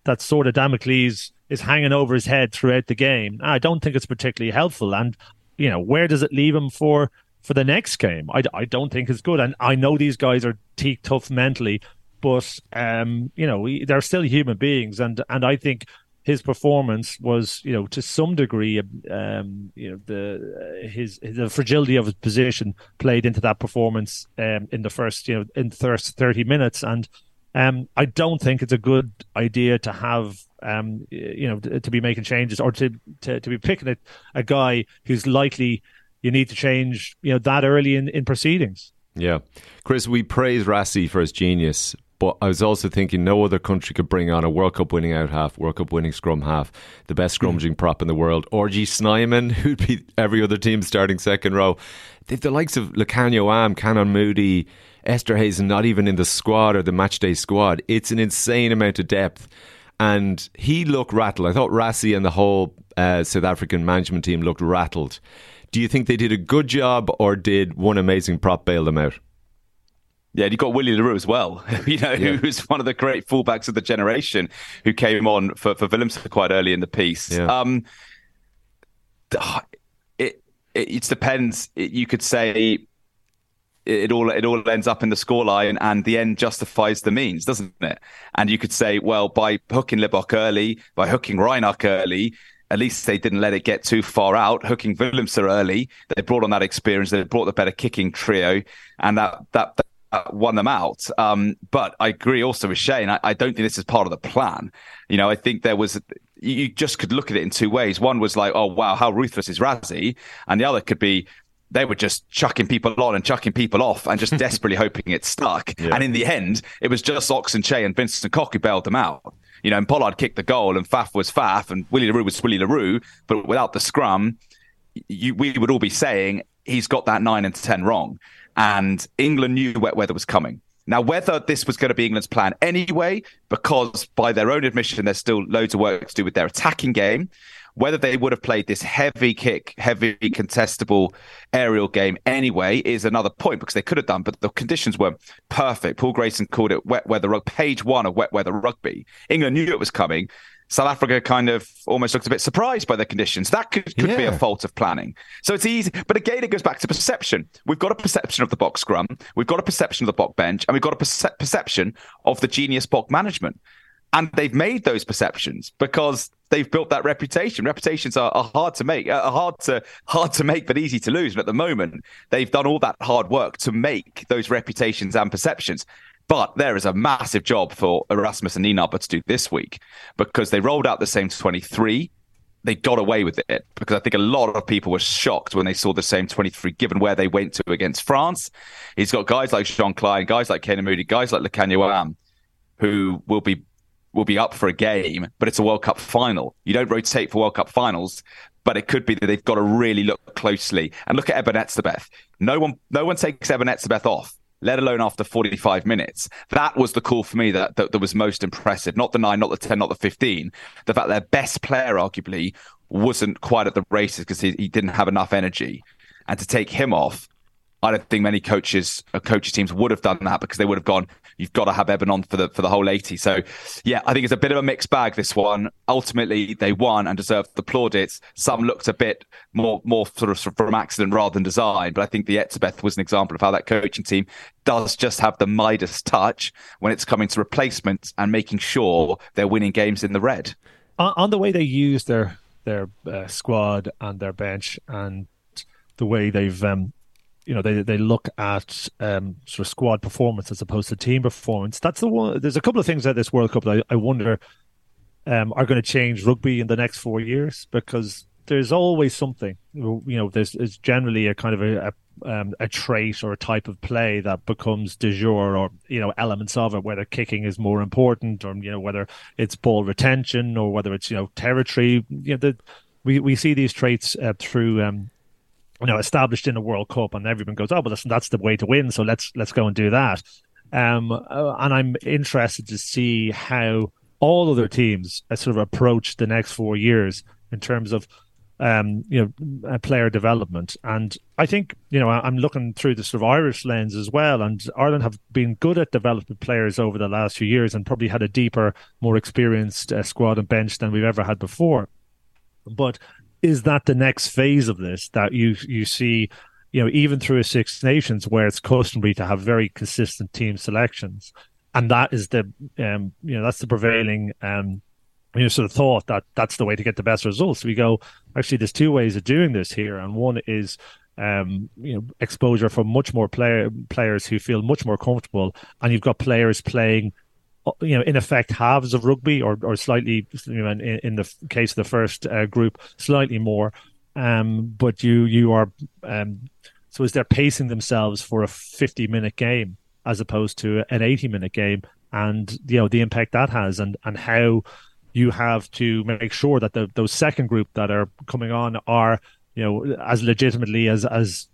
that sort of Damocles is hanging over his head throughout the game. I don't think it's particularly helpful. And you know where does it leave him for for the next game? I, I don't think it's good. And I know these guys are teak tough mentally, but um you know we- they're still human beings. And and I think his performance was, you know, to some degree, um, you know, the his the fragility of his position played into that performance um, in the first, you know, in the first thirty minutes, and um, I don't think it's a good idea to have, um, you know, to be making changes or to to, to be picking a, a guy who's likely you need to change, you know, that early in, in proceedings. Yeah. Chris, we praise Rassie for his genius, but I was also thinking no other country could bring on a World Cup winning out half, World Cup winning scrum half, the best scrummaging prop in the world, RG Snyman, who'd be every other team starting second row. They've the likes of Lukhanyo Am, Canan Moodie, Esther Hazen, not even in the squad or the matchday squad. It's an insane amount of depth. And he looked rattled. I thought Rassie and the whole uh, South African management team looked rattled. Do you think they did a good job or did one amazing prop bail them out? Yeah, you got Willie le Roux as well, you know, Yeah. who's one of the great fullbacks of the generation who came on for, for Willemse quite early in the piece. Yeah. Um, it, it, it depends. It, you could say it, it all it all ends up in the scoreline, and the end justifies the means, doesn't it? And you could say, well, by hooking Libbok early, by hooking Reinach early, at least they didn't let it get too far out. Hooking Willemse early, they brought on that experience. They brought the better kicking trio, and that that. that won them out. Um, but I agree also with Shane. I, I don't think this is part of the plan. You know, I think there was, you, just could look at it in two ways. One was like, oh, wow, how ruthless is Rassie? And the other could be, they were just chucking people on and chucking people off and just desperately hoping it stuck. And in the end, it was just Ox Nché and Vincent and Koch who bailed them out. You know, and Pollard kicked the goal and Faf was Faf and Willie le Roux was Willie le Roux. But without the scrum, you, we would all be saying he's got that nine and 10 wrong. And England knew wet weather was coming. Now, whether this was going to be England's plan anyway, because by their own admission, there's still loads of work to do with their attacking game, whether they would have played this heavy kick, heavy contestable aerial game anyway is another point because they could have done, but the conditions were perfect. Paul Grayson called it wet weather rugby, page one of wet weather rugby. England knew it was coming. South Africa kind of almost looked a bit surprised by the conditions. That could, could be a fault of planning. So it's easy. But again, it goes back to perception. We've got a perception of the Boks scrum, we've got a perception of the Boks bench, and we've got a perce- perception of the genius Boks management. And they've made those perceptions because they've built that reputation. Reputations are, are hard to make, are hard to hard to make, but easy to lose. And at the moment, they've done all that hard work to make those reputations and perceptions. But there is a massive job for Erasmus and Nienaber to do this week because they rolled out the same 23. They got away with it because I think a lot of people were shocked when they saw the same 23 given where they went to against France. He's got guys like Jean Kleyn, guys like Canan Moodie, guys like Lukhanyo Am who will be will be up for a game, but it's a World Cup final. You don't rotate for World Cup finals, but it could be that they've got to really look closely and look at Eben Etzebeth. No one, no one takes Eben Etzebeth off. let alone after 45 minutes. That was the call for me that, that, that was most impressive. Not the nine, not the 10, not the 15. The fact their best player, arguably, wasn't quite at the races because he, he didn't have enough energy. And to take him off, I don't think many coaches, uh, coaches teams would have done that because they would have gone. You've got to have Eben on for the for the whole eighty. So, yeah, I think it's a bit of a mixed bag. This one, ultimately, they won and deserved the plaudits. Some looked a bit more more sort of from accident rather than design. But I think the Etzebeth was an example of how that coaching team does just have the Midas touch when it's coming to replacements and making sure they're winning games in the red. On, on the way they use their their uh, squad and their bench and the way they've um, you know they they look at um, sort of squad performance as opposed to team performance. That's the one. There's a couple of things at this World Cup that I, I wonder um, are going to change rugby in the next four years because there's always something. You know, there's, there's generally a kind of a, a um, a trait or a type of play that becomes de jour or you know elements of it whether kicking is more important or you know whether it's ball retention or whether it's you know territory you know the, we we see these traits uh, through um, you know established in the World Cup, and everyone goes, "Oh, but listen, that's the way to win." So let's let's go and do that. Um, uh, and I'm interested to see how all other teams uh, sort of approach the next four years in terms of um, you know uh, player development. And I think you know I'm looking through the sort of Irish lens as well. And Ireland have been good at developing players over the last few years, and probably had a deeper, more experienced uh, squad and bench than we've ever had before. But is that the next phase of this that you you see you know even through a six nations where it's customary to have very consistent team selections? And that is the um you know that's the prevailing um you know sort of thought that that's the way to get the best results. We go actually there's two ways of doing this here. And one is um, you know, exposure for much more player players who feel much more comfortable, and you've got players playing you know, in effect, halves of rugby, or or slightly, you know, in, in the case of the first uh, group, slightly more. Um, but you you are um, so as they're pacing themselves for a fifty minute game as opposed to an eighty minute game, and you know the impact that has, and and how you have to make sure that the those second group that are coming on are you know as legitimately as as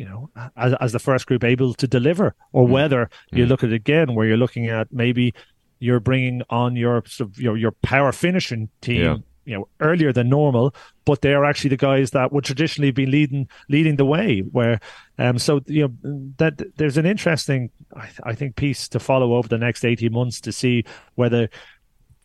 you know, as, as the first group able to deliver, or mm. whether you mm. look at it again where you're looking at maybe you're bringing on your sort of your your power finishing team. Yeah. You know, earlier than normal, but they are actually the guys that would traditionally be leading leading the way. Where, um, so you know that there's an interesting, I, I think, piece to follow over the next eighteen months to see whether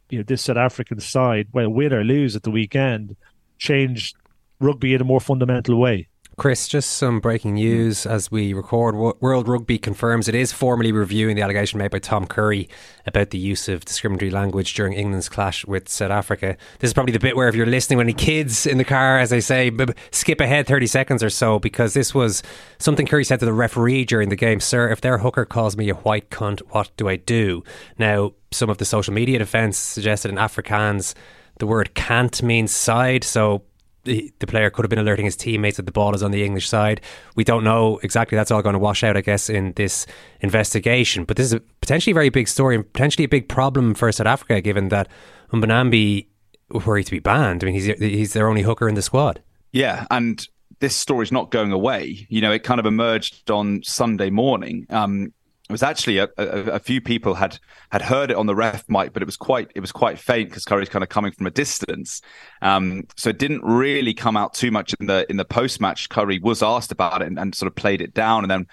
you know this South African side, well, win or lose at the weekend, change rugby in a more fundamental way. Chris, just some breaking hmm. news as we record. World Rugby confirms it is formally reviewing the allegation made by Tom Curry about the use of discriminatory language during England's clash with South Africa. This is probably the bit where, if you're listening, when any kids in the car, as I say, skip ahead 30 seconds or so, because this was something Curry said to the referee during the game Sir, if their hooker calls me a white cunt, what do I do? Now, some of the social media defence suggested in Afrikaans the word can't means side, so the, player could have been alerting his teammates that the ball is on the English side. We don't know exactly. That's all going to wash out, I guess, in this investigation. But this is a potentially very big story and potentially a big problem for South Africa, given that Mbonambi were to be banned. I mean, he's he's their only hooker in the squad. Yeah, and this story's not going away. You know, it kind of emerged on Sunday morning. Um, it was actually a, a, a, few people had had heard it on the ref mic, but it was quite it was quite faint because Curry's kind of coming from a distance, um, so it didn't really come out too much in the in the post match. Curry was asked about it and, and, sort of played it down, and then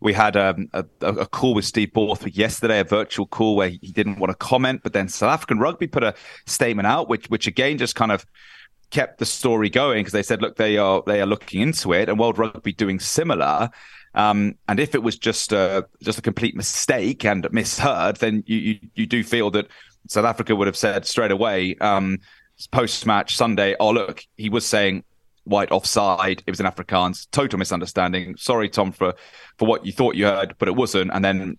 we had um, a, a, call with Steve Borthwick yesterday, a virtual call where he didn't want to comment, but then South African Rugby put a statement out, which which again just kind of kept the story going because they said, look, they are they are looking into it, and World Rugby doing similar. Um, and if it was just a just a complete mistake and misheard, then you, you, you do feel that South Africa would have said straight away um, post match Sunday, oh look, he was saying white offside. It was an Afrikaans, total misunderstanding. Sorry, Tom, for for what you thought you heard, but it wasn't. And then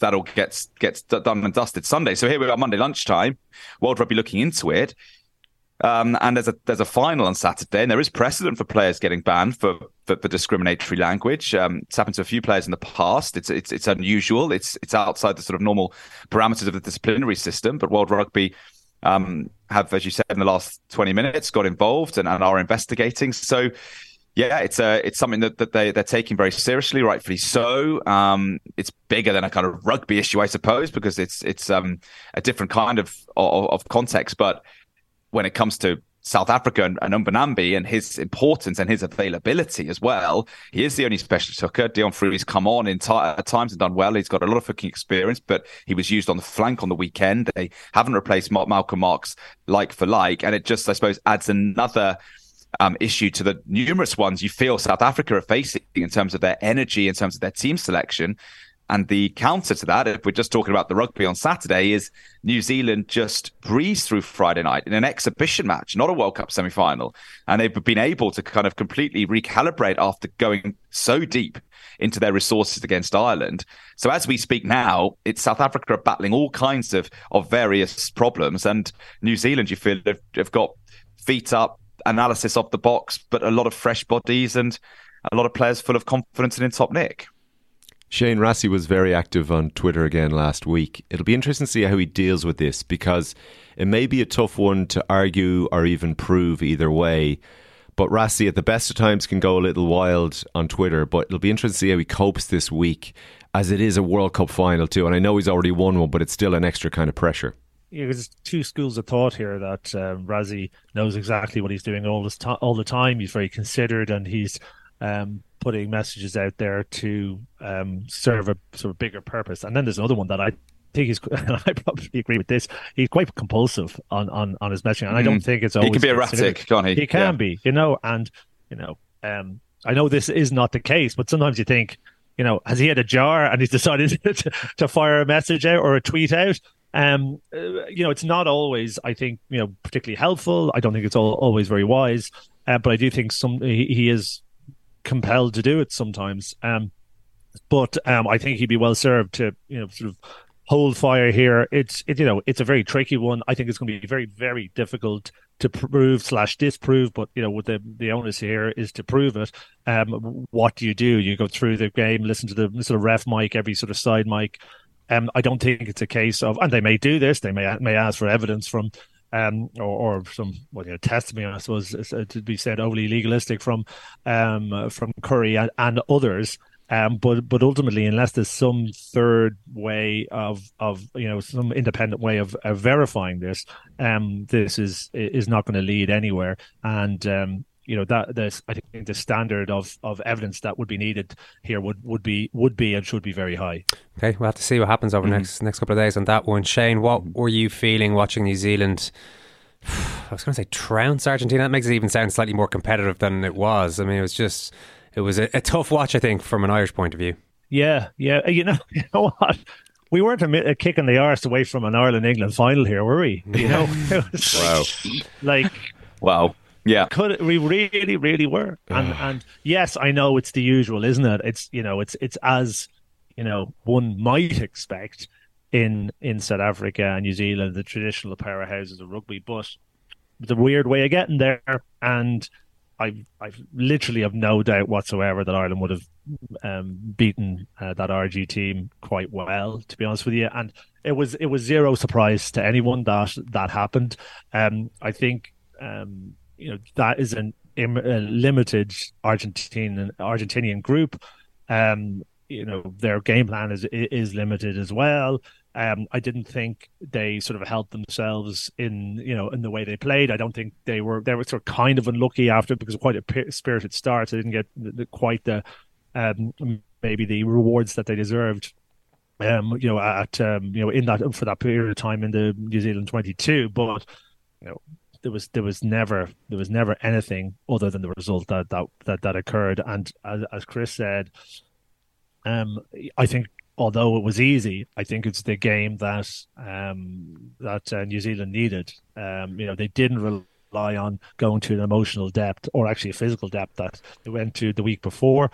that all gets gets done and dusted Sunday. So here we are Monday lunchtime. World Rugby looking into it. Um, and there's a there's a final on Saturday, and there is precedent for players getting banned for for, for discriminatory language. Um, it's happened to a few players in the past. It's it's it's unusual. It's it's outside the sort of normal parameters of the disciplinary system. But World Rugby um, have, as you said, in the last 20 minutes, got involved and, and are investigating. So yeah, it's a it's something that, that they they're taking very seriously, rightfully so. Um, it's bigger than a kind of rugby issue, I suppose, because it's it's um, a different kind of, of of context. But when it comes to South Africa and, and Mbonambi and his importance and his availability as well. He is the only specialist hooker. Deon Fourie's come on in t- at times and done well. He's got a lot of hooking experience, but he was used on the flank on the weekend. They haven't replaced Mal- Malcolm Marx like for like, and it just, I suppose, adds another um, issue to the numerous ones you feel South Africa are facing in terms of their energy, in terms of their team selection. And the counter to that, if we're just talking about the rugby on Saturday, is New Zealand just breezed through Friday night in an exhibition match, not a World Cup semi final. And they've been able to kind of completely recalibrate after going so deep into their resources against Ireland. So as we speak now, it's South Africa battling all kinds of, of various problems. And New Zealand, you feel, have, have got feet up, analysis off the box, but a lot of fresh bodies and a lot of players full of confidence and in top nick. Shane Rassie was very active on Twitter again last week. It'll be interesting to see how he deals with this because it may be a tough one to argue or even prove either way. But Rassie, at the best of times, can go a little wild on Twitter. But it'll be interesting to see how he copes this week, as it is a World Cup final too. And I know he's already won one, but it's still an extra kind of pressure. Yeah, there's two schools of thought here that um, Rassie knows exactly what he's doing all this to- all the time. He's very considered, and he's um, putting messages out there to um, serve a sort of bigger purpose. And then there's another one that I think he's, and I probably agree with this. He's quite compulsive on on, on his messaging, and I don't Mm. think it's always. He can be erratic, can't he? He can Yeah. be, you know, and you know, um, I know this is not the case, but sometimes you think, you know, has he had a jar and he's decided to, to fire a message out or a tweet out? Um, uh, you know, it's not always, I think, you know, particularly helpful. I don't think it's all, always very wise, uh, but I do think some he, he is compelled to do it sometimes. Um, but um, I think he'd be well served to, you know, sort of hold fire here. It's it, you know, it's a very tricky one. I think it's going to be very, very difficult to prove slash disprove. But you know, with the the onus here is to prove it. Um, what do you do? You go through the game, listen to the sort of ref mic, every sort of side mic. Um, I don't think it's a case of, and they may do this. They may may ask for evidence from, um, or, or some well, you know, testimony. I suppose uh, to be said overly legalistic from, um, from Curry and, and others. Um, but but ultimately, unless there's some third way of of you know some independent way of, of verifying this, um, this is is not going to lead anywhere. And um, you know that this I think the standard of, of evidence that would be needed here would, would be would be and should be very high. Okay, we'll have to see what happens over Mhm. the next next couple of days on that one. Shane, what were you feeling watching New Zealand? I was going to say trounce Argentina. That makes it even sound slightly more competitive than it was. I mean, it was just it was a, a tough watch, I think, from an Irish point of view. Yeah, yeah. You know, you know what? We weren't a, mi- a kick in the arse away from an Ireland England final here, were we? You know, Wow. like Wow. Yeah. could we really, really were. And and yes, I know it's the usual, isn't it? It's you know, it's it's as you know one might expect in in South Africa and New Zealand, the traditional powerhouses of rugby, but the weird way of getting there. And I I literally have no doubt whatsoever that Ireland would have um, beaten uh, that RG team quite well, to be honest with you. And it was it was zero surprise to anyone that that happened. Um, I think um, you know that is an a limited Argentinian Argentinian group. Um, you know their game plan is is limited as well. Um, I didn't think they sort of helped themselves in you know in the way they played. I don't think they were they were sort of kind of unlucky after because quite a pi- spirited start. They didn't get the, the, quite the um, maybe the rewards that they deserved. Um, you know, at um, you know in that for that period of time in the New Zealand twenty two, but you know there was there was never there was never anything other than the result that that that, that occurred. And as, as Chris said, um, I think although it was easy, I think it's the game that um, that uh, New Zealand needed. Um, you know, they didn't rely on going to an emotional depth or actually a physical depth that they went to the week before.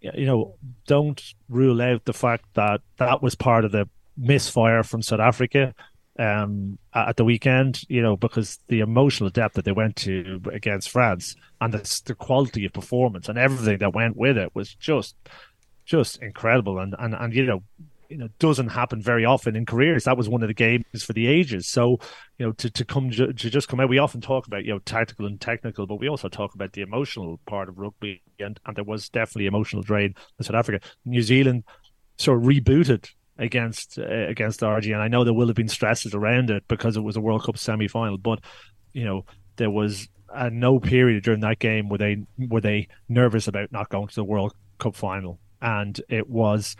You know, don't rule out the fact that that was part of the misfire from South Africa um, at the weekend. You know, because the emotional depth that they went to against France and the, the quality of performance and everything that went with it was just just incredible and and, and you know you know doesn't happen very often in careers. That was one of the games for the ages. So you know to to come to just come out. We often talk about you know tactical and technical, but we also talk about the emotional part of rugby, and and there was definitely emotional drain in South Africa. New Zealand sort of rebooted against uh, against RG, and I know there will have been stresses around it because it was a World Cup semi final, but you know there was no period during that game were they were they nervous about not going to the World Cup final, and it was,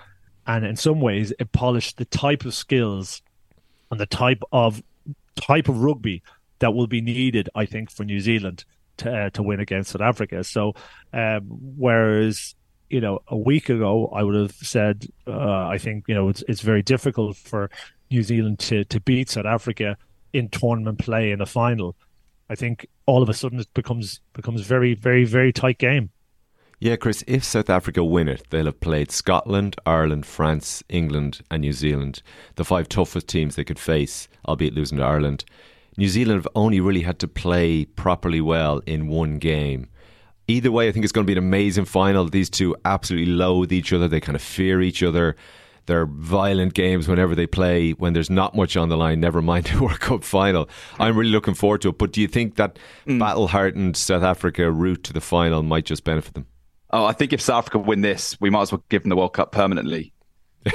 and in some ways it polished the type of skills and the type of type of rugby that will be needed, I think, for New Zealand to uh, to win against South Africa. So, um, whereas you know a week ago I would have said uh, I think you know it's it's very difficult for New Zealand to to beat South Africa in tournament play in a final. I think all of a sudden it becomes becomes very very very tight game. Yeah, Chris, if South Africa win it, they'll have played Scotland, Ireland, France, England, and New Zealand, the five toughest teams they could face, albeit losing to Ireland. New Zealand have only really had to play properly well in one game. Either way, I think it's going to be an amazing final. These two absolutely loathe each other, they kind of fear each other. They're violent games whenever they play when there's not much on the line, never mind a World Cup final. I'm really looking forward to it. But do you think that battle hardened South Africa route to the final might just benefit them? Oh, I think if South Africa win this, we might as well give them the World Cup permanently.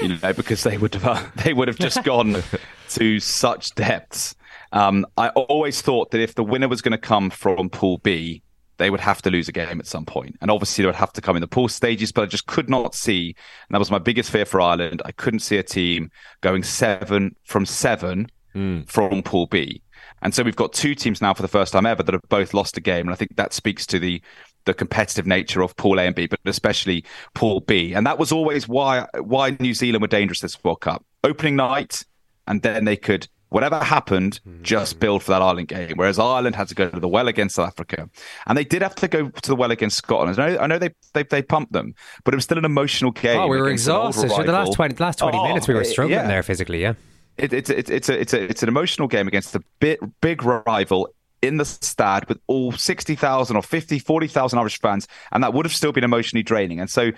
You know, because they would have they would have just gone to such depths. Um, I always thought that if the winner was going to come from Pool B, they would have to lose a game at some point, and obviously they would have to come in the pool stages. But I just could not see, and that was my biggest fear for Ireland. I couldn't see a team going seven from seven hmm. from Pool B. And so we've got two teams now for the first time ever that have both lost a game. And I think that speaks to the the competitive nature of Pool A and B, but especially Pool B. And that was always why why New Zealand were dangerous this World Cup. Opening night, and then they could whatever happened, mm-hmm. just build for that Ireland game. Whereas Ireland had to go to the well against South Africa, and they did have to go to the well against Scotland. I know, I know they, they they pumped them, but it was still an emotional game. Oh, we were against an old exhausted. For the last twenty, last twenty Oh, minutes, we were struggling yeah. there physically. Yeah. It, it's it's it's a it's a it's an emotional game against a big big rival in the stad with all 60,000 or 50 40,000 Irish fans and that would have still been emotionally draining and so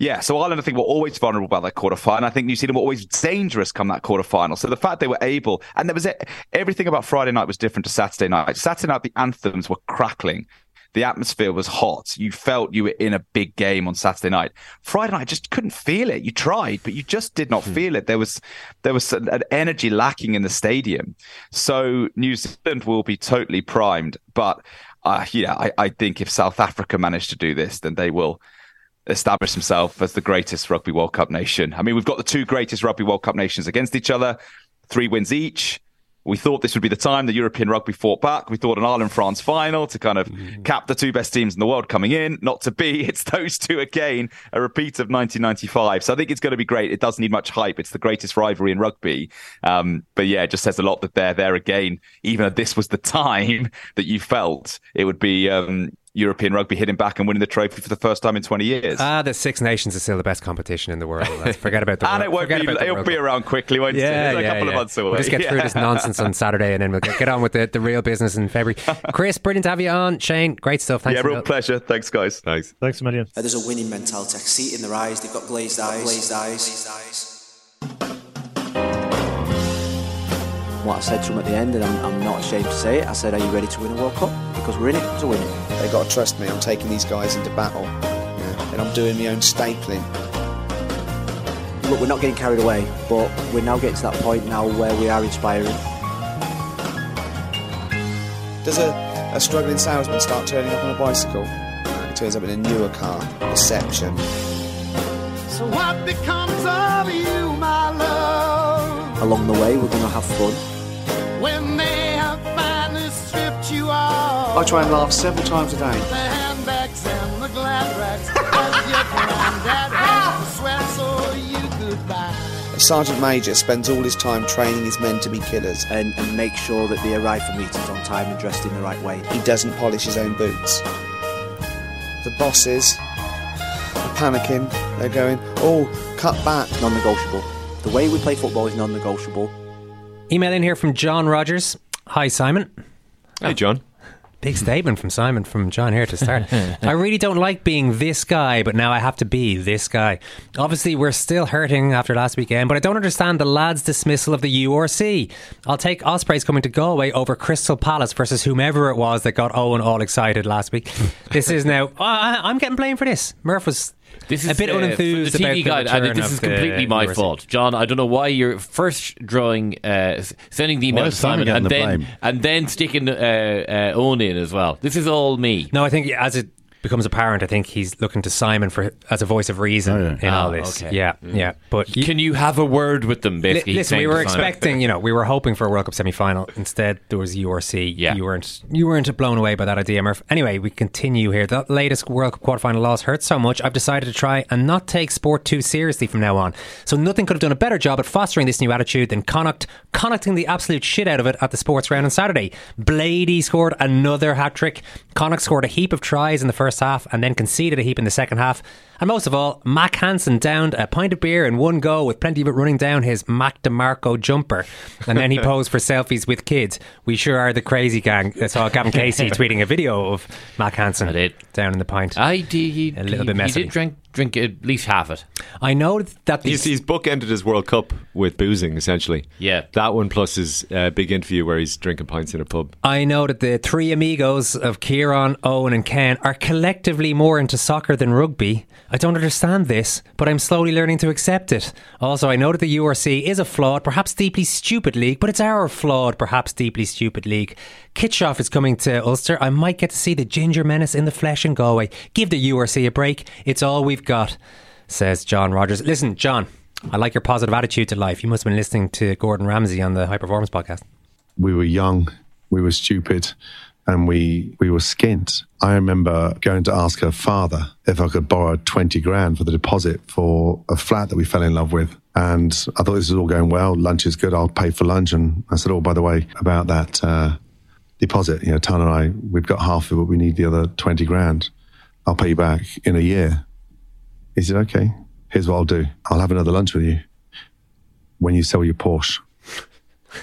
yeah, so Ireland, I think, were always vulnerable about that quarter final. I think New Zealand were always dangerous come that quarter final. So the fact they were able, and there was everything about Friday night was different to Saturday night. Saturday night, the anthems were crackling. The atmosphere was hot. You felt you were in a big game on Saturday night. Friday night, I just couldn't feel it. You tried, but you just did not feel it. There was there was an an energy lacking in the stadium. So New Zealand will be totally primed. But uh, yeah, I, I think if South Africa manage to do this, then they will establish himself as the greatest Rugby World Cup nation. I mean, we've got the two greatest Rugby World Cup nations against each other, three wins each. We thought this would be the time the European rugby fought back. We thought an Ireland France final to kind of cap the two best teams in the world coming in. Not to be. It's those two again, a repeat of 1995. So I think it's going to be great. It doesn't need much hype. It's the greatest rivalry in rugby. Um, but yeah, it just says a lot that they're there again. Even if this was the time that you felt it would be um, European rugby hitting back and winning the trophy for the first time in 20 years. Ah, the Six Nations is still the best competition in the world. Let's forget about the and it won't be, it'll be around quickly, won't it? Yeah, It's a couple yeah. of months away. We'll just get through Yeah. this nonsense on Saturday and then we'll get, get on with the, the real business in February. Chris, brilliant to have you on. Shane, great stuff. Thanks yeah, real pleasure. Thanks, guys. Thanks. Thanks a million. Uh, there's a winning mentality. I see it in their eyes. They've got glazed eyes. Glazed eyes. What I said to them at the end, and I'm, I'm not ashamed to say it, I said, Are you ready to win a World Cup? Because we're in it to win it. They've got to trust me. I'm taking these guys into battle, yeah, and I'm doing my own stapling. Look, we're not getting carried away, but we're now getting to that point now where we are inspiring. Does a, a struggling salesman start turning up on a bicycle? Uh, he turns up in a newer car. Deception. So what becomes of you, my love, Along the way, we're going to have fun. when they have finally stripped you off? I try and laugh several times a The day. handbags and the glad rags as your granddad sweat so. A sergeant major spends all his time training his men to be killers. And, and make sure that they arrive for meetings on time and dressed in the right way. He doesn't polish his own boots. The bosses are panicking. They're going, oh, cut back. Non negotiable. The way we play football is non negotiable. Email in here from John Rogers. Hi, Simon. Hey, oh. John. Big statement from Simon from John here to start. I really don't like being this guy, but now I have to be this guy. Obviously, we're still hurting after last weekend, but I don't understand the lads' dismissal of the URC. I'll take Ospreys coming to Galway over Crystal Palace versus whomever it was that got Owen all excited last week. This is now. Oh, I, I'm getting blamed for this. Murph was This is a bit uh, unenthused for the about TV the guide, and this of is the completely my URC. fault, John. I don't know why you're first drawing, uh, sending the email to Simon Simon, and the then blame? and then sticking uh, uh, Owen in as well. This is all me. No, I think as it becomes apparent, I think he's looking to Simon for as a voice of reason in all Ah, this. okay. Yeah, Mm. yeah. But Can you have a word with them? Li- listen, we were expecting, you know, we were hoping for a World Cup semi final. Instead, there was URC. Yeah. You weren't you weren't blown away by that idea, Murph. Anyway, we continue here. The latest World Cup quarterfinal loss hurt so much, I've decided to try and not take sport too seriously from now on. So nothing could have done a better job at fostering this new attitude than Connacht, Connachting the absolute shit out of it at the sports round on Saturday. Blady scored another hat trick. Connacht scored a heap of tries in the first half and then conceded a heap in the second half. And most of all, Mack Hansen downed a pint of beer in one go with plenty of it running down his Mac DeMarco jumper. And then he posed for selfies with kids. We sure are the crazy gang. I saw Gavin Casey tweeting a video of Mack Hansen down in the pint. I did. A little he, bit messy. He did drink drink at least half it. I know that He's, he's bookended his World Cup with boozing, essentially. Yeah. That one plus his uh, big interview where he's drinking pints in a pub. I know that the three amigos of Kieran, Owen, and Ken are collectively more into soccer than rugby. I don't understand this, but I'm slowly learning to accept it. Also, I know that the URC is a flawed, perhaps deeply stupid league, but it's our flawed, perhaps deeply stupid league. Kitshoff is coming to Ulster. I might get to see the Ginger Menace in the flesh in Galway. Give the URC a break. It's all we've got, says John Rogers. Listen, John, I like your positive attitude to life. You must have been listening to Gordon Ramsay on the High Performance podcast. we were young, we were stupid, and we we were skint. I remember going to ask her father if I could borrow twenty grand for the deposit for a flat that we fell in love with. And I thought this was all going well. Lunch is good. I'll pay for lunch. And I said, "Oh, by the way, about that uh, deposit, you know, Tan and I, we've got half of it, we need the other twenty grand. I'll pay you back in a year." He said, "Okay. Here's what I'll do. I'll have another lunch with you when you sell your Porsche."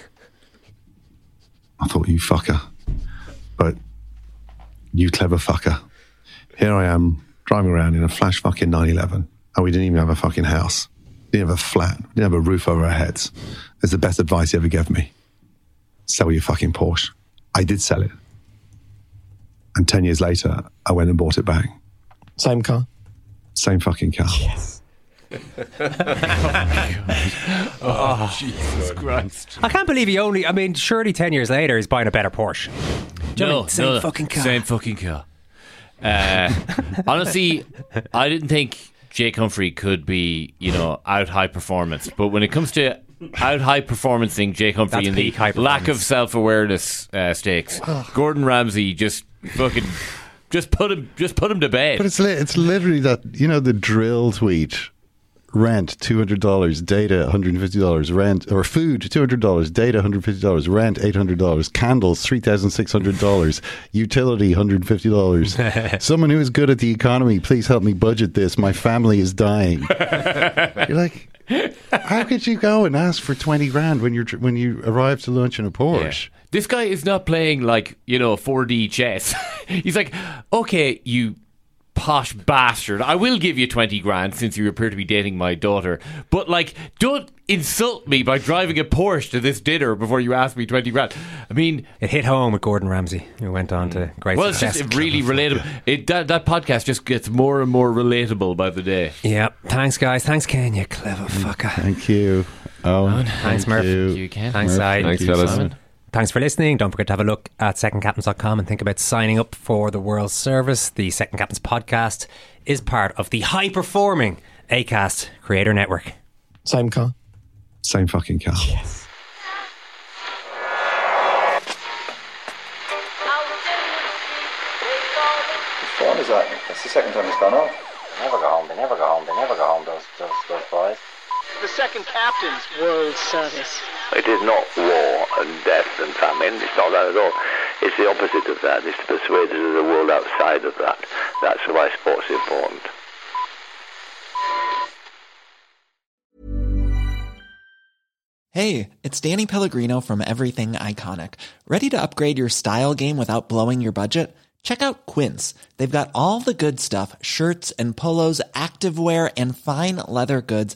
I thought, you fucker. But you clever fucker. Here I am driving around in a flash fucking 911, and we didn't even have a fucking house. Didn't have a flat. Didn't have a roof over our heads. It's the best advice he ever gave me. Sell your fucking Porsche. I did sell it. And 10 years later, I went and bought it back. Same car? Same fucking car. Yes. Oh, Jesus Christ. I can't believe he only. I mean, surely ten years later he's buying a better Porsche. Do you know what I No, mean? same no, fucking car. Same fucking car. Uh, honestly, I didn't think Jake Humphrey could be, you know, out high performance. But when it comes to out high performancing Jake Humphrey That's in the peak high lack of self awareness uh, stakes, Gordon Ramsay just fucking just put him just put him to bed. But it's li- it's literally that you know the drill tweet. Rent two hundred dollars, data one hundred and fifty dollars, rent or food two hundred dollars, data one hundred fifty dollars, rent eight hundred dollars, candles three thousand six hundred dollars, utility one hundred fifty dollars. Someone who is good at the economy, please help me budget this. My family is dying. You're like, how could you go and ask for twenty grand when you're when you arrive to lunch in a Porsche? This guy is not playing like, you know, 4D chess. He's like, okay, you posh bastard, I will give you 20 grand since you appear to be dating my daughter. But, like, don't insult me by driving a Porsche to this dinner before you ask me 20 grand. I mean, It hit home with Gordon Ramsay, who went on to mm. great well, it's success. just really relatable. It, that, that podcast just gets more and more relatable by the day. Yeah, thanks, guys. Thanks, Ken. You clever mm. fucker. Thank you. Oh, Thanks, Murph. You. Thanks, Murph, I. thank you, Simon. Thanks for listening. Don't forget to have a look at secondcaptains.com and think about signing up for the World Service. The Second Captains podcast is part of the high performing ACAST Creator Network. Same car? Same fucking car. Whose phone is that? That's the second time it's gone off. They never go home. They never go home. They never go home. Those those those boys. The second captain's World Service. It is not war and death and famine. It's not that at all. It's the opposite of that. It's to persuade the world outside of that. That's why sport's is important. Hey, it's Danny Pellegrino from Everything Iconic. Ready to upgrade your style game without blowing your budget? Check out Quince. They've got all the good stuff shirts and polos, activewear, and fine leather goods,